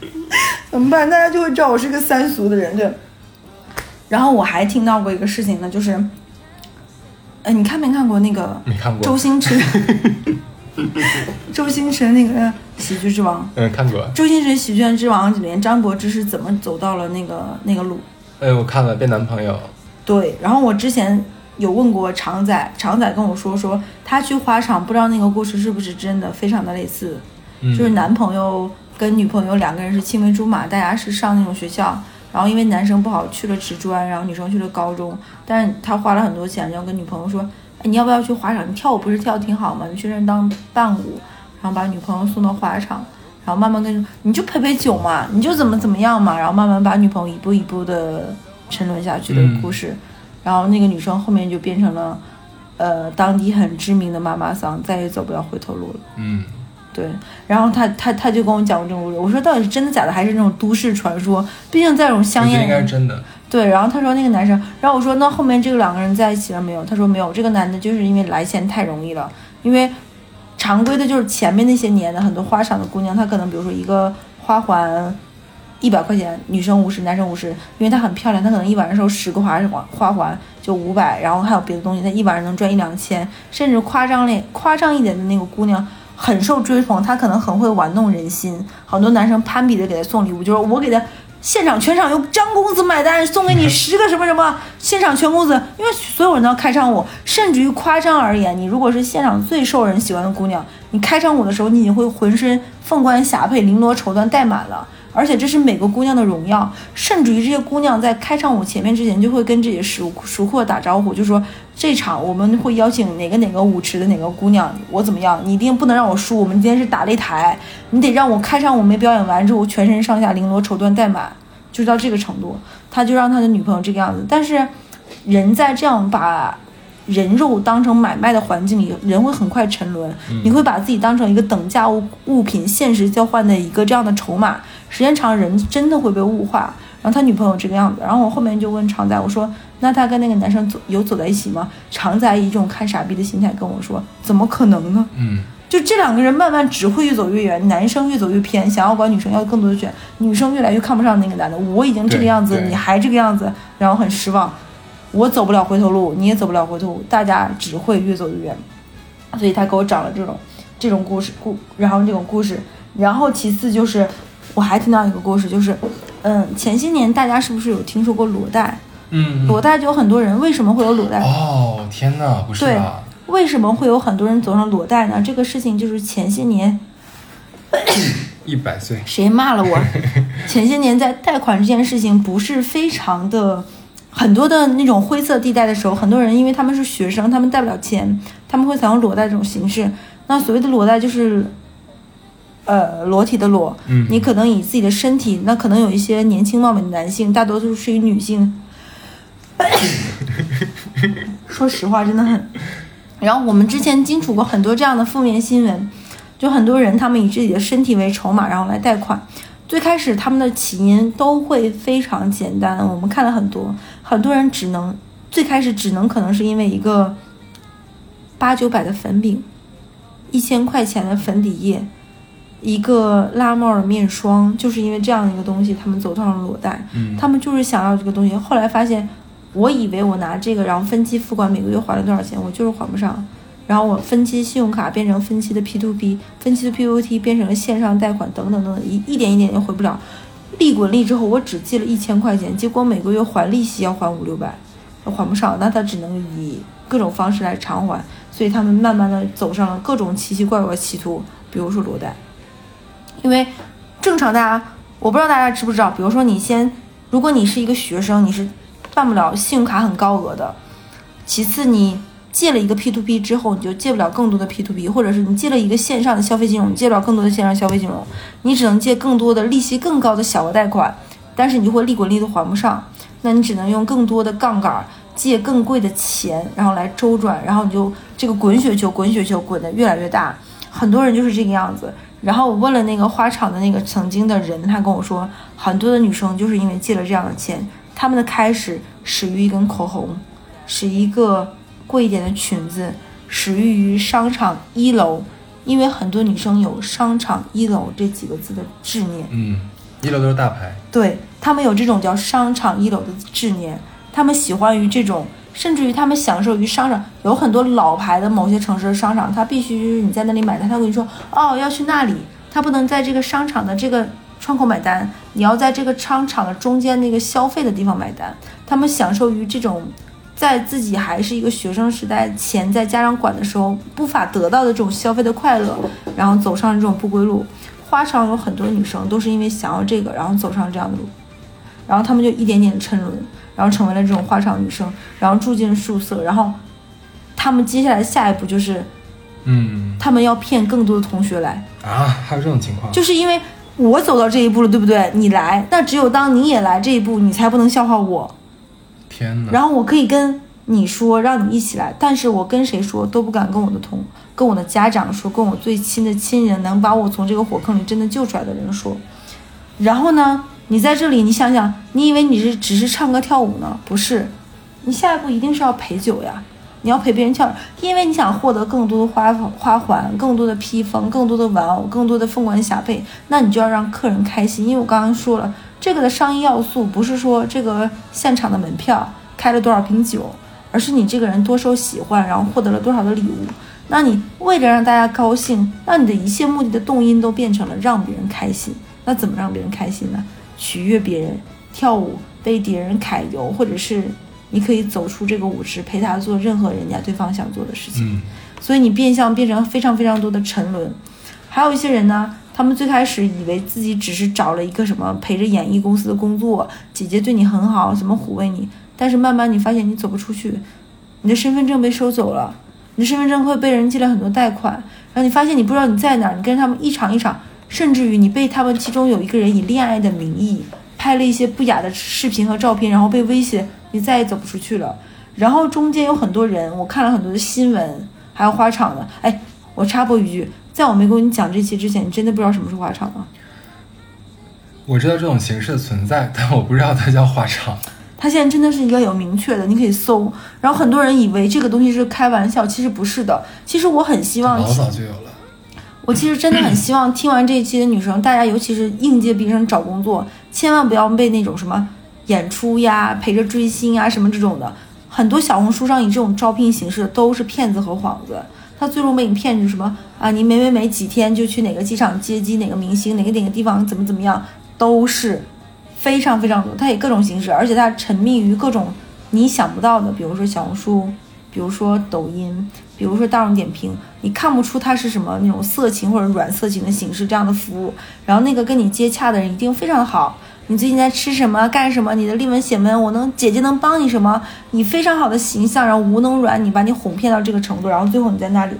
怎么办？大家就会知道我是个三俗的人，对。然后我还听到过一个事情呢，就是，呃，你看没看过那个没看过周星驰？周星驰那个《喜剧之王》，嗯，看过。周星驰《喜剧之王》里面张柏芝是怎么走到了那个那个路？哎，我看了，变男朋友。对，然后我之前有问过常仔，常仔跟我说说他去花场，不知道那个故事是不是真的，非常的类似。嗯，就是男朋友跟女朋友两个人是青梅竹马，大家是上那种学校，然后因为男生不好去了职专，然后女生去了高中，但是他花了很多钱，然后跟女朋友说，哎，你要不要去花场？你跳舞不是跳的挺好吗？你去那儿当伴舞，然后把女朋友送到花场，然后慢慢跟你就陪陪酒嘛，你就怎么怎么样嘛，然后慢慢把女朋友一步一步的沉沦下去的故事，然后那个女生后面就变成了。呃，当地很知名的妈妈桑，再也走不了回头路了。嗯，对，然后他他他就跟我讲过这种故事，我说到底是真的假的，还是那种都市传说？毕竟在这种我香觉得应该是艳，真的。对。然后他说那个男生，然后我说那后面这个两个人在一起了没有？他说没有，这个男的就是因为来钱太容易了，因为常规的就是前面那些年的很多花场的姑娘，她可能比如说一个花环。一百块钱，女生五十，男生五十，因为她很漂亮，她可能一晚上收十个花环，花环就五百，然后还有别的东西，她一晚上能赚一两千，甚至夸张类夸张一点的那个姑娘很受追捧，她可能很会玩弄人心，很多男生攀比的给她送礼物，就是我给她现场全场由张公子买单，送给你十个什么什么，现场全公子，因为所有人都要开场舞，甚至于夸张而言，你如果是现场最受人喜欢的姑娘，你开场舞的时候，你已经会浑身凤冠霞帔、绫罗绸缎带满了。而且这是每个姑娘的荣耀，甚至于这些姑娘在开场舞前面之前就会跟这些熟熟客打招呼，就说这场我们会邀请哪个哪个舞池的哪个姑娘，我怎么样，你一定不能让我输，我们今天是打擂台，你得让我开场舞没表演完之后，全身上下绫罗绸缎带满，就到这个程度，他就让他的女朋友这个样子。但是人在这样把人肉当成买卖的环境里，人会很快沉沦，你会把自己当成一个等价物物品、现实交换的一个这样的筹码。时间长，人真的会被物化。然后他女朋友这个样子，然后我后面就问常仔，我说：“那他跟那个男生走有走在一起吗？”常仔以一种看傻逼的心态跟我说：“怎么可能呢？嗯，就这两个人慢慢只会越走越远，男生越走越偏，想要管女生要更多的权，女生越来越看不上那个男的。我已经这个样子，你还这个样子，然后很失望。我走不了回头路，你也走不了回头路，大家只会越走越远。所以他给我讲了这种这种故事故，然后这种故事，然后其次就是我还听到一个故事，就是嗯，前些年大家是不是有听说过裸贷？嗯，裸贷就有很多人，为什么会有裸贷？哦，天哪，不是对？为什么会有很多人走上裸贷呢？这个事情就是前些年 一百岁，谁骂了我？前些年在贷款这件事情不是非常的很多的那种灰色地带的时候，很多人因为他们是学生，他们贷不了钱，他们会采用裸贷这种形式。那所谓的裸贷就是呃裸体的裸，嗯你可能以自己的身体，那可能有一些年轻貌美的男性，大多数是以女性。说实话，真的很。然后我们之前接触过很多这样的负面新闻，就很多人他们以自己的身体为筹码，然后来贷款。最开始他们的起因都会非常简单，我们看了很多，很多人只能最开始只能可能是因为一个八九百的粉饼，一千块钱的粉底液，一个拉帽的面霜，就是因为这样一个东西，他们走上了裸贷。嗯他们就是想要这个东西，后来发现，我以为我拿这个，然后分期付款，每个月还了多少钱，我就是还不上。然后我分期信用卡变成分期的 P to P，分期的 POT 变成了线上贷款，等等等等，一一点一点就回不了。利滚利之后，我只借了一千块钱，结果每个月还利息要还五六百，还不上，那他只能以各种方式来偿还。所以他们慢慢的走上了各种奇奇怪怪的歧途，比如说裸贷。因为正常大家，我不知道大家知不知道，比如说你先，如果你是一个学生，你是办不了信用卡很高额的。其次，你借了一个 P to P 之后，你就借不了更多的 P to P，或者是你借了一个线上的消费金融，借不了更多的线上消费金融，你只能借更多的利息更高的小额贷款，但是你就会利滚利都还不上，那你只能用更多的杠杆借更贵的钱，然后来周转，然后你就这个滚雪球滚雪球滚得越来越大，很多人就是这个样子。然后我问了那个花场的那个曾经的人，他跟我说，很多的女生就是因为借了这样的钱，她们的开始始于一根口红，是一个贵一点的裙子，始于于商场一楼，因为很多女生有商场一楼这几个字的执念，嗯，一楼都是大牌，对他们有这种叫商场一楼的执念，他们喜欢于这种，甚至于他们享受于商场。有很多老牌的某些城市的商场，它必须是你在那里买单，他会跟你说哦要去那里，他不能在这个商场的这个窗口买单，你要在这个商场的中间那个消费的地方买单。他们享受于这种。在自己还是一个学生时代，钱在家长管的时候无法得到的这种消费的快乐，然后走上这种不归路。花场有很多女生都是因为想要这个，然后走上这样的路。然后他们就一点点沉沦，然后成为了这种花场女生，然后住进宿舍，然后他们接下来下一步就是嗯他们要骗更多的同学来，啊，还有这种情况，就是因为我走到这一步了，对不对？你来，那只有当你也来这一步，你才不能笑话我。天哪，然后我可以跟你说，让你一起来，但是我跟谁说都不敢跟我的同，跟我的家长说，跟我最亲的亲人，能把我从这个火坑里真的救出来的人说。然后呢，你在这里，你想想，你以为你是只是唱歌跳舞呢？不是，你下一步一定是要陪酒呀。你要陪别人跳，因为你想获得更多的花花环、更多的披风、更多的玩偶、更多的凤冠霞帔，那你就要让客人开心。因为我刚刚说了，这个的商业要素不是说这个现场的门票开了多少瓶酒，而是你这个人多受喜欢，然后获得了多少的礼物。那你为了让大家高兴，那你的一切目的的动因都变成了让别人开心。那怎么让别人开心呢？取悦别人，跳舞，被别人揩油，或者是你可以走出这个舞池，陪他做任何人家对方想做的事情。嗯所以你变相变成非常非常多的沉沦。还有一些人呢，他们最开始以为自己只是找了一个什么陪着演艺公司的工作，姐姐对你很好，怎么抚慰你，但是慢慢你发现你走不出去，你的身份证被收走了，你的身份证会被人借了很多贷款，然后你发现你不知道你在哪儿，你跟他们一场一场，甚至于你被他们其中有一个人以恋爱的名义拍了一些不雅的视频和照片，然后被威胁，你再也走不出去了。然后中间有很多人，我看了很多的新闻，还有花场的。哎，我插播一句，在我没跟你讲这期之前，你真的不知道什么是花场吗？我知道这种形式的存在，但我不知道它叫花场。它现在真的是一个有明确的，你可以搜。然后很多人以为这个东西是开玩笑，其实不是的。其实我很希望老早就有了。我其实真的很希望听完这一期的女生，大家尤其是应届毕业生找工作，千万不要被那种什么演出呀、陪着追星啊什么这种的。很多小红书上以这种招聘形式都是骗子和幌子。他最终被你骗成什么啊？你每每每几天就去哪个机场接机，哪个明星，哪个哪个地方怎么怎么样，都是非常非常多。他以各种形式，而且他沉迷于各种你想不到的，比如说小红书，比如说抖音，比如说大众点评，你看不出他是什么那种色情或者软色情的形式这样的服务。然后那个跟你接洽的人一定非常的好。你最近在吃什么？干什么？你的立文写文，我能姐姐能帮你什么？你非常好的形象，然后无能软，你把你哄骗到这个程度，然后最后你在那里，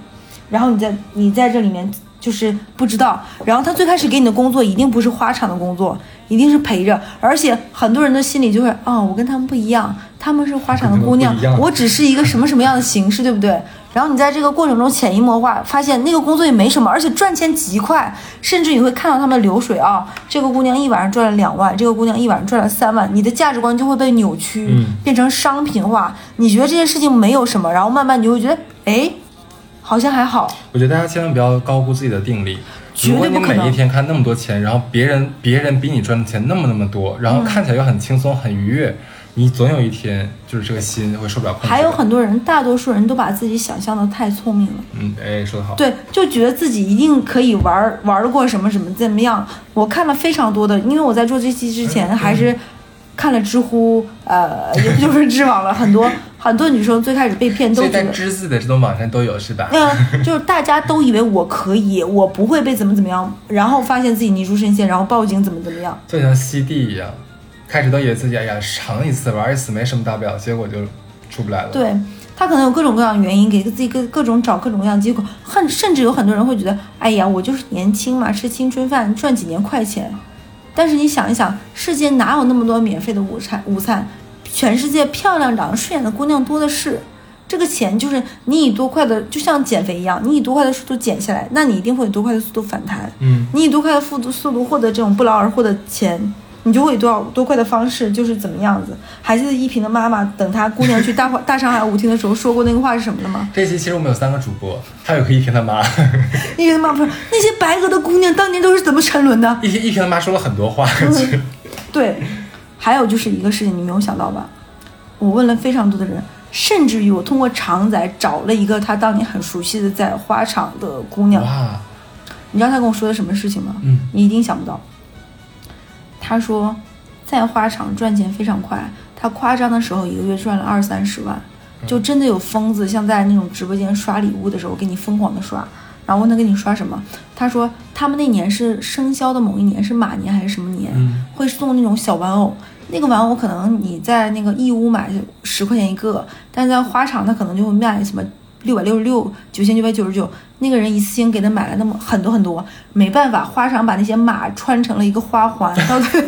然后你在你在这里面就是不知道。然后他最开始给你的工作一定不是花场的工作，一定是陪着，而且很多人的心里就会，哦，我跟他们不一样，他们是花场的姑娘 我只是一个什么什么样的形式，对不对？然后你在这个过程中潜移默化，发现那个工作也没什么，而且赚钱极快，甚至你会看到他们流水啊，这个姑娘一晚上赚了两万，这个姑娘一晚上赚了三万，你的价值观就会被扭曲，嗯变成商品化。你觉得这件事情没有什么，然后慢慢你就会觉得，哎，好像还好。我觉得大家千万不要高估自己的定力。绝如果你对不可能每一天看那么多钱，然后别人别人比你赚的钱那么那么多，然嗯后看起来又很轻松很愉悦，你总有一天就是这个心会受不了控制。还有很多人，大多数人都把自己想象的太聪明了。嗯，哎，说得好。对，就觉得自己一定可以玩儿玩得过什么什么怎么样。我看了非常多的，因为我在做这期之前还是看了知乎，呃，也不就是知网了，很多很多女生最开始被骗都在觉得。知字的这种网站都有是吧？嗯，就是大家都以为我可以，我不会被怎么怎么样，然后发现自己泥足深陷，然后报警怎么怎么样。就像吸地一样，开始都以为自己哎呀尝一次玩一次没什么大不了，结果就出不来了。，对他可能有各种各样的原因，给自己各各种找各种各样的借口，很甚至有很多人会觉得，哎呀，我就是年轻嘛，吃青春饭，赚几年快钱。但是你想一想，世界哪有那么多免费的午餐？午餐，全世界漂亮、长得顺眼的姑娘多的是。这个钱就是你以多快的，就像减肥一样，你以多快的速度减下来，那你一定会以多快的速度反弹。嗯，你以多快的速度速度获得这种不劳而获的钱，你就会以多少多快的方式，就是怎么样子。还记得依萍的妈妈等她姑娘去大大上海舞厅的时候说过那个话是什么的吗？这期其实我们有三个主播，还有个依萍的妈，依萍的妈不是那些白鹅的姑娘当年都是怎么沉沦的？依 萍依萍的妈说了很多话，嗯对，还有就是一个事情你没有想到吧？我问了非常多的人，甚至于我通过常仔找了一个他当年很熟悉的在花场的姑娘，哇，你知道他跟我说的什么事情吗？嗯，你一定想不到。他说，在花场赚钱非常快，他夸张的时候一个月赚了二三十万，就真的有疯子像在那种直播间刷礼物的时候给你疯狂的刷。然后问他给你刷什么，他说他们那年是生肖的某一年，是马年还是什么年，嗯会送那种小玩偶。那个玩偶可能你在那个义乌买十块钱一个，但是在花场他可能就会卖什么六百六十六、九千九百九十九。那个人一次性给他买了那么很多很多，没办法，花场把那些马穿成了一个花环。到 最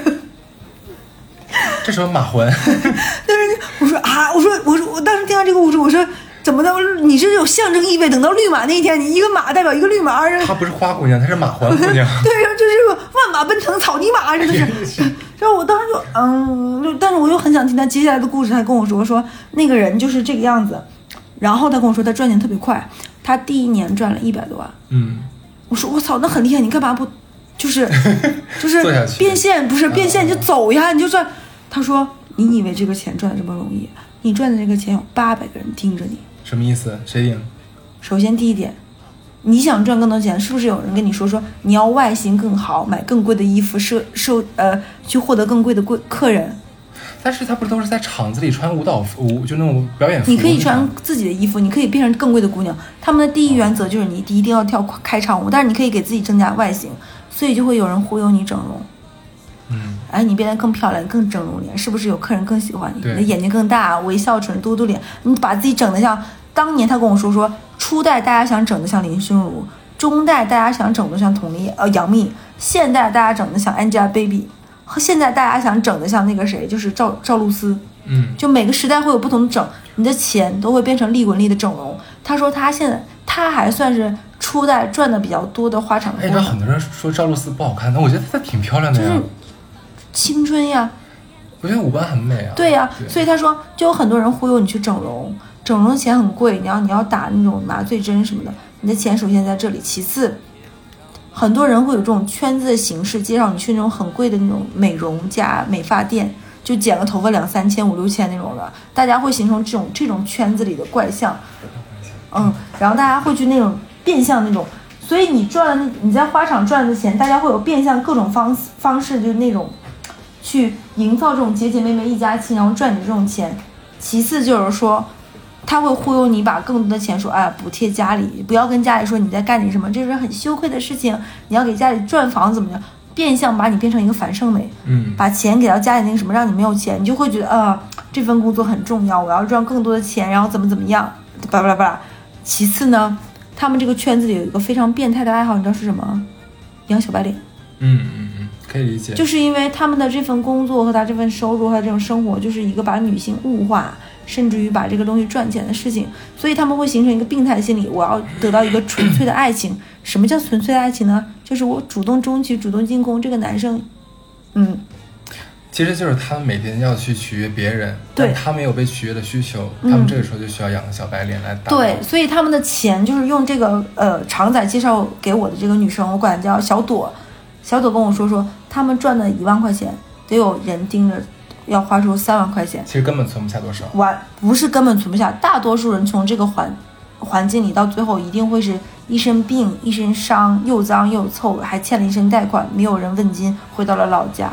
这什么马环？但是我说啊，我说我说我当时听到这个故事我说怎么的？我说你这有象征意味。等到绿马那一天，你一个马代表一个绿马，然后她不是花姑娘，她是马环姑娘。对，然后就是个万马奔腾草泥马，真的是。然后我当时就嗯，就但是我又很想听他接下来的故事。他跟我说说那个人就是这个样子，然后他跟我说他赚钱特别快，他第一年赚了一百多万。嗯，我说我操，那很厉害，你干嘛不就是 就是变现？不是变现你就走呀，你就赚。他说你以为这个钱赚的这么容易？你赚的这个钱有八百个人盯着你。什么意思？谁赢？首先第一点，你想赚更多钱，是不是有人跟你说说你要外形更好，买更贵的衣服，收收呃去获得更贵的贵客人？但是她不是都是在场子里穿舞蹈服，舞就那种表演服？你可以穿自己的衣服，你可以变成更贵的姑娘。他们的第一原则就是你一定要跳开场舞，但是你可以给自己增加外形，所以就会有人忽悠你整容。嗯，哎，你变得更漂亮，更整容脸，是不是有客人更喜欢你？你对的眼睛更大，微笑唇、嘟嘟脸，你把自己整得像当年他跟我说说，初代大家想整得像林心如，中代大家想整得像佟丽呃杨幂，现代大家整得像 Angelababy，和现在大家想整的像那个谁，就是赵赵露思。嗯，就每个时代会有不同的整，你的钱都会变成利滚利的整容。他说他现在他还算是初代赚的比较多的花场哎，姑娘，你知道很多人说赵露思不好看，但我觉得她挺漂亮的呀就是。青春呀，我觉得五官很美啊。对呀、对所以他说就有很多人忽悠你去整容，整容的钱很贵，你要你要打那种麻醉针什么的，你的钱首先在这里，其次。很多人会有这种圈子的形式，介绍你去那种很贵的那种美容加美发店，就剪个头发两三千、五六千那种的，大家会形成这种这种圈子里的怪象。嗯，然后大家会去那种变相那种，所以你赚了那你在花场赚的钱，大家会有变相各种方方式，就是那种去营造这种姐姐妹妹一家亲，然后赚你这种钱。其次就是说，他会忽悠你把更多的钱说，哎，补贴家里，不要跟家里说你在干点什么，这是很羞愧的事情，你要给家里赚房子怎么样？变相把你变成一个樊胜美，嗯，把钱给到家里那个什么，让你没有钱，你就会觉得啊、这份工作很重要，我要赚更多的钱，然后怎么怎么样，巴拉巴拉巴拉。其次呢，他们这个圈子里有一个非常变态的爱好，你知道是什么？养小白脸。嗯嗯嗯，可以理解。就是因为他们的这份工作和他这份收入，还有这种生活，就是一个把女性物化，甚至于把这个东西赚钱的事情，所以他们会形成一个病态心理：我要得到一个纯粹的爱情。什么叫纯粹的爱情呢？就是我主动争取、主动进攻这个男生，嗯，其实就是他们每天要去取悦别人，对他们有被取悦的需求，嗯他们这个时候就需要养个小白脸来打。对，，所以他们的钱就是用这个呃常仔介绍给我的这个女生，我管她叫小朵。小朵跟我说说，他们赚的一万块钱，得有人盯着，要花出三万块钱。其实根本存不下多少。完不是根本存不下，大多数人从这个环环境里到最后一定会是一身病、一身伤，又脏又臭，还欠了一身贷款，没有人问津，回到了老家。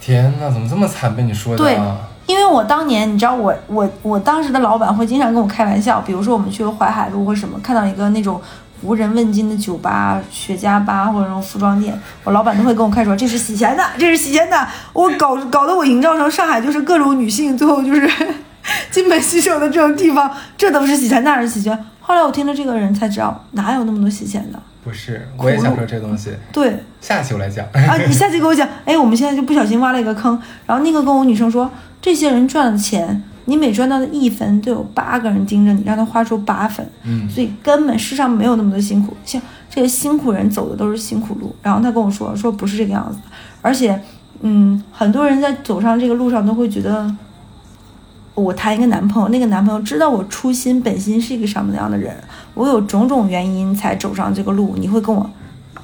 天呐，怎么这么惨？被你说的对啊！因为我当年，你知道我我我当时的老板会经常跟我开玩笑，比如说我们去淮海路或什么，看到一个那种无人问津的酒吧、雪茄吧或者那种服装店，我老板都会跟我开说这是洗钱的，这是洗钱的。我搞搞得我营造成上海就是各种女性最后就是 金盆洗手的这种地方，这都是洗钱，那是洗钱。后来我听了这个人才知道，哪有那么多洗钱的？不是，我也想说这东西，对，下期我来讲。啊，你下期给我讲，哎，我们现在就不小心挖了一个坑，然后那个跟我女生说，这些人赚了钱，你每赚到的一分都有八个人盯着你，让他花出八分，嗯，所以根本世上没有那么多辛苦，像这些辛苦人走的都是辛苦路。然后他跟我说，说不是这个样子，而且，嗯，很多人在走上这个路上都会觉得，我谈一个男朋友，那个男朋友知道我初心本心是一个什么样的人，我有种种原因才走上这个路，你会跟我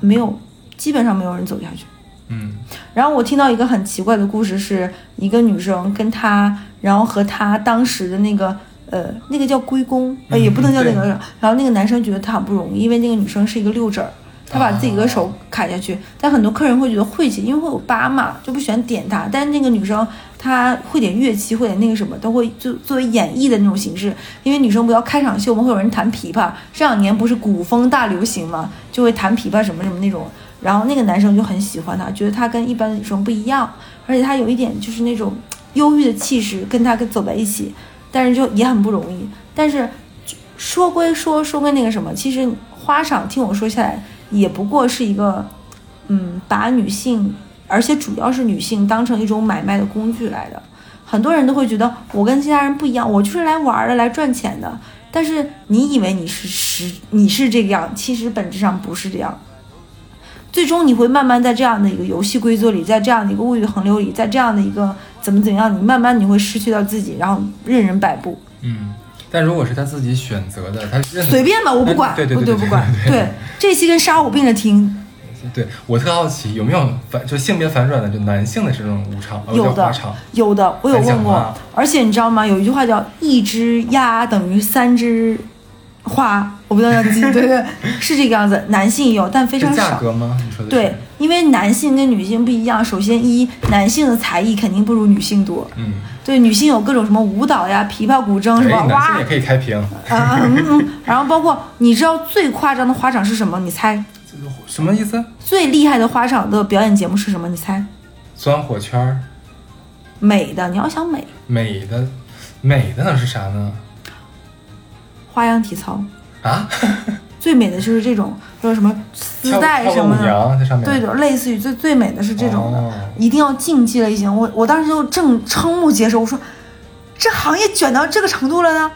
没有，基本上没有人走下去。嗯，然后我听到一个很奇怪的故事，是一个女生跟她，然后和她当时的那个呃，那个叫龟公，呃，嗯也不能叫那个。对然后那个男生觉得她很不容易，因为那个女生是一个六指儿，他把自己的手砍下去，但很多客人会觉得晦气，因为会有疤嘛，就不喜欢点她。但是那个女生她会点乐器，会点那个什么，都会就作为演绎的那种形式。因为女生不要开场秀嘛，会有人弹琵琶，这两年不是古风大流行嘛，就会弹琵琶什么什么那种。然后那个男生就很喜欢她，觉得她跟一般的女生不一样，而且她有一点就是那种忧郁的气势，跟她跟走在一起，但是就也很不容易。但是说归说，说归那个什么，其实花场听我说下来，也不过是一个，嗯，把女性，而且主要是女性当成一种买卖的工具来的。很多人都会觉得我跟其他人不一样，我就是来玩的，来赚钱的。但是你以为你是实你是这个样，其实本质上不是这样。最终你会慢慢在这样的一个游戏规则里，在这样的一个物欲横流里，在这样的一个怎么怎么样，你慢慢你会失去到自己，然后任人摆布。嗯，但如果是他自己选择的，他随便吧，我不管，对对对不管。对对，这期跟杀我并着听，对我特好奇有没有反就性别反转的，就男性的这种舞场，呃有的有的，我有问过。而且你知道吗？有一句话叫“一只鸭等于三只花”，我不知道要记，对对，是这个样子。男性也有，但非常少。价格吗？你说的对，，因为男性跟女性不一样。首先一，男性的才艺肯定不如女性多。嗯，对，女性有各种什么舞蹈呀、琵琶、古筝什么哎，男性哇也可以开屏，啊嗯嗯，然后包括你知道最夸张的花场是什么？你猜？什么意思？最厉害的花场的表演节目是什么？你猜？钻火圈儿，美的，你要想美，美的，美的能是啥呢？花样体操。啊，最美的就是这种，就是什么丝带什么的，对的，类似于最最美的是这种的，哦一定要竞技类型。我我当时就正瞠目结舌，我说这行业卷到这个程度了呢。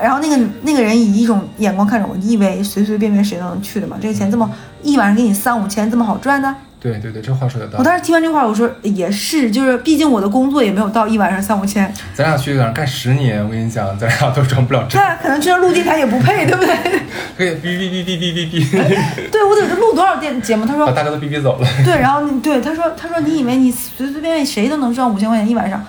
然后那个那个人以一种眼光看着我，你以为随随便便谁都能去的吗？这个钱这么一晚上给你三五千，这么好赚的？对对对，这话说的到我。当时听完这话，我说也是，就是毕竟我的工作也没有到一晚上三五千，咱俩去那儿干十年，我跟你讲，咱俩都挣不了这，他可能去那录电台也不配，对不对？可以哔哔哔哔哔哔哔，对我得录多少电节目？他说把大哥都哔哔走了。对，然后对他说，他说你以为你随随便便谁都能赚五千块钱一晚上？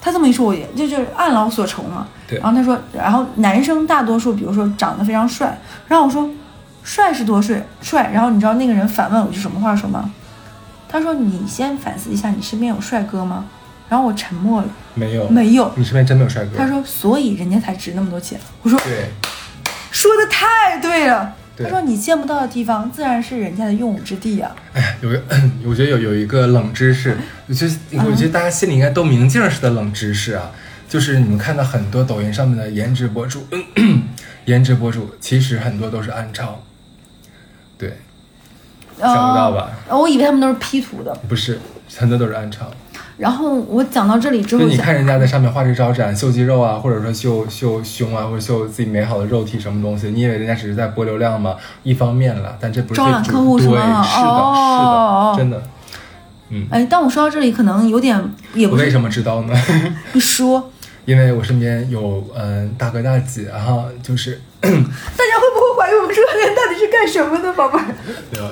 他这么一说，我也这就是按劳所酬嘛。对然后他说，然后男生大多数，比如说长得非常帅，然后我说，帅是多帅帅，然后你知道那个人反问我句什么话说吗？他说你先反思一下，你身边有帅哥吗？然后我沉默了，没有，没有。你身边真没有帅哥。他说，所以人家才值那么多钱。我说，对，说的太对了。对他说你见不到的地方，自然是人家的用武之地啊。哎，有个，我觉得有有一个冷知识，我觉得我觉得大家心里应该都明镜似的冷知识啊，就是你们看到很多抖音上面的颜值博主，颜值博主其实很多都是暗潮，对，想不到吧？哦我以为他们都是 P 图的。不是，很多都是暗场。然后我讲到这里之后，就你看人家在上面花枝招展，秀肌肉啊，或者说秀秀胸啊，或者秀自己美好的肉体什么东西，你以为人家只是在博流量吗？一方面了，但这不是招揽客户是是的，吗是哦的，真的。嗯，哎，但我说到这里可能有点也不我为什么知道呢？你说，因为我身边有嗯大哥大姐哈，就是大家会不会怀疑我们这个人到底是干什么的，宝贝儿？有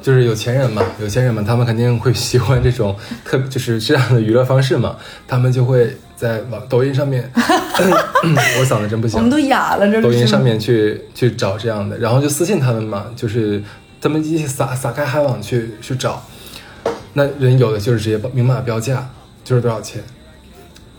就是有钱人嘛，有钱人嘛，他们肯定会喜欢这种特就是这样的娱乐方式嘛，他们就会在网抖音上面，我嗓子真不行。我们，都哑了，这抖音上面去去找这样的，然后就私信他们嘛，就是他们一起撒撒开海网去去找，那人有的就是直接明码标价，就是多少钱，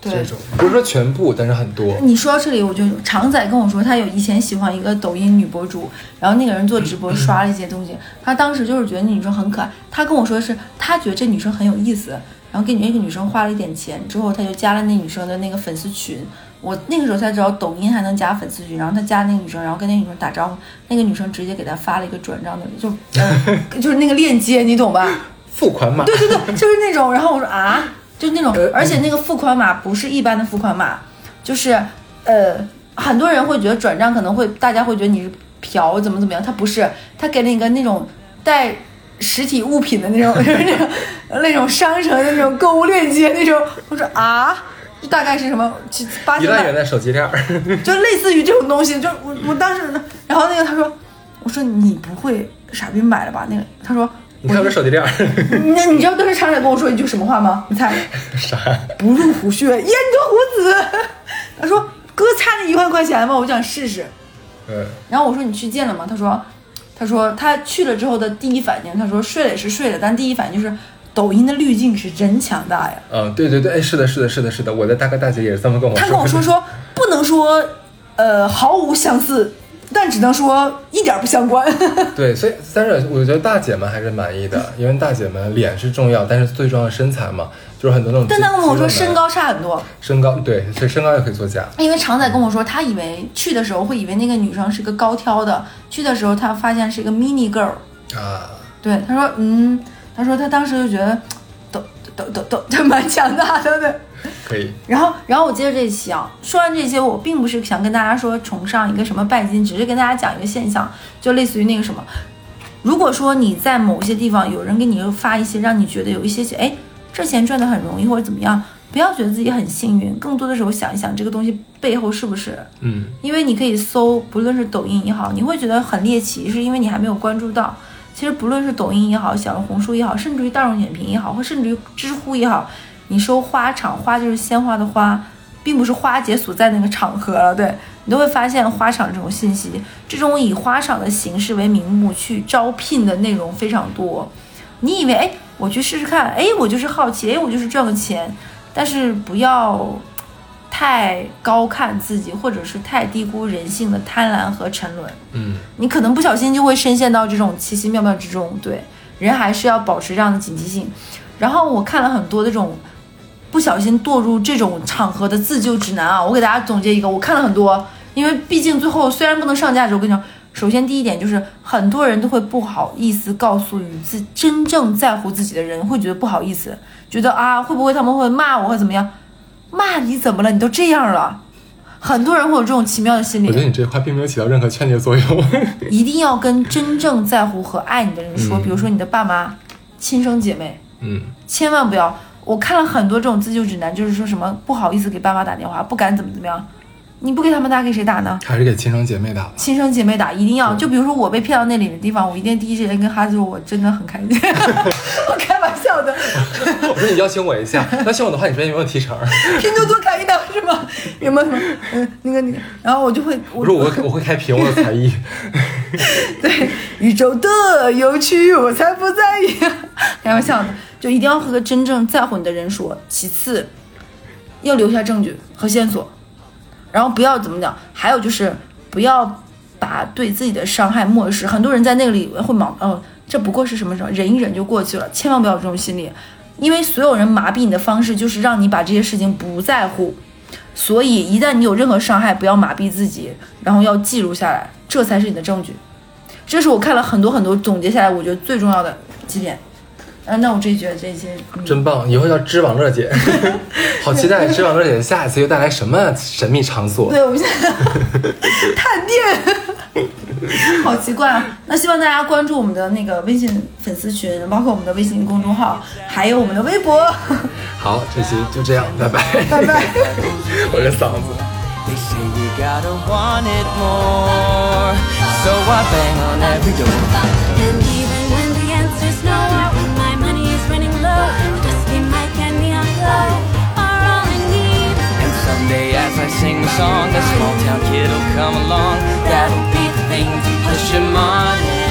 这对。种不是说全部，但是很多。你说到这里，我就常仔跟我说，他有以前喜欢一个抖音女博主，然后那个人做直播刷了一些东西，他当时就是觉得那女生很可爱。他跟我说的是，他觉得这女生很有意思，然后给那个女生花了一点钱之后，他就加了那女生的那个粉丝群。我那个时候才知道抖音还能加粉丝群，然后他加那个女生，然后跟那个女生打招呼，那个女生直接给他发了一个转账的，就、呃、就是那个链接，你懂吧？付款码，对对对，就是那种。然后我说啊，就是那种呃，而且那个付款码不是一般的付款码，就是呃，很多人会觉得转账可能会大家会觉得你是嫖怎么怎么样，他不是，他给了你一个那种带实体物品的那种，就 是那种那种商城的那种购物链接那种。我说啊。这大概是什么？七八千元的手机链儿，就类似于这种东西，就我我当时，然后那个他说，我说你不会傻逼买了吧？那个他说，你看我这手机链儿，那你知道当时厂长跟我说一句什么话吗？你猜？啥？不入虎穴，焉得虎子。他说哥差那一万块钱吗，我想试试。嗯，然后我说你去见了吗？他说，他说他去了之后的第一反应，他说睡了也是睡了，但第一反应就是抖音的滤镜是真强大呀。嗯，对对对，哎，是的，是的，是的，是的，我的大哥大姐也是这么跟我说。他跟我说说不能说呃毫无相似，但只能说一点不相关。对，所以但是我觉得大姐们还是满意的，因为大姐们脸是重要，但是最重要的身材嘛，就是很多那种。但他跟我说身，高差很多，身高对，所以身高也可以作假。因为常仔跟我说，他以为去的时候会以为那个女生是个高挑的，去的时候他发现是一个 mini girl。啊，对，他说嗯，他说他当时就觉得都都都都都蛮强大的，对。可以，然后，然后我接着这期啊，说完这些，我并不是想跟大家说崇尚一个什么拜金，只是跟大家讲一个现象，就类似于那个什么，如果说你在某些地方有人给你发一些让你觉得有一些哎这钱赚的很容易或者怎么样，不要觉得自己很幸运，更多的时候想一想这个东西背后是不是，嗯，因为你可以搜，不论是抖音也好，你会觉得很猎奇，是因为你还没有关注到。其实不论是抖音也好，小红书也好，甚至于大众点评也好，或甚至于知乎也好，你收花场，花就是鲜花的花，并不是花姐所在那个场合了，对你都会发现花场这种信息，这种以花场的形式为名目去招聘的内容非常多。你以为哎，我去试试看，哎，我就是好奇，哎，我就是赚个钱，但是不要太高看自己，或者是太低估人性的贪婪和沉沦。嗯，你可能不小心就会深陷到这种奇奇妙妙之中。对，人还是要保持这样的警惕性。然后我看了很多这种不小心堕入这种场合的自救指南啊，我给大家总结一个，我看了很多，因为毕竟最后虽然不能上价值，我跟你讲，首先第一点就是很多人都会不好意思告诉与自真正在乎自己的人，会觉得不好意思，觉得啊会不会他们会骂我或怎么样？骂你怎么了？你都这样了。很多人会有这种奇妙的心理，我觉得你这话并没有起到任何劝诫作用。一定要跟真正在乎和爱你的人说，嗯比如说你的爸妈、亲生姐妹，嗯，千万不要。我看了很多这种自救指南，就是说什么不好意思给爸妈打电话，不敢怎么怎么样。你不给他们打，给谁打呢？还是给亲生姐妹打吧。亲生姐妹打，一定要。就比如说我被骗到那里的地方，我一定第一时间跟哈子说，我真的很开心。我开玩笑的，我说你邀请我一下，邀请我的话，你说有没有提成？拼多多开一档是吗？有没有什么？嗯，那个那个，然后我就会，我我说我我会开屏，我有才艺。对宇宙的有趣，我才不在意。开玩笑的，就一定要和真正在乎你的人说。其次，要留下证据和线索，然后不要怎么讲，还有就是不要把对自己的伤害漠视。很多人在那里会忙，哦，这不过是什么什么，忍一忍就过去了。千万不要有这种心理，因为所有人麻痹你的方式就是让你把这些事情不在乎。所以一旦你有任何伤害，不要麻痹自己，然后要记录下来，这才是你的证据。这是我看了很多很多总结下来，我觉得最重要的几点。啊，那我这觉得这些、嗯真棒！以后叫知网乐姐，好期待知网乐姐下一次又带来什么神秘场所。对，我们现在 探店，好奇怪啊！那希望大家关注我们的那个微信粉丝群，包括我们的微信公众号，还有我们的微博。好，这期就这样，拜拜，拜拜。我这嗓子。And someday, as I sing the song, a small town kid'll come along. That'll be the thing to push him on.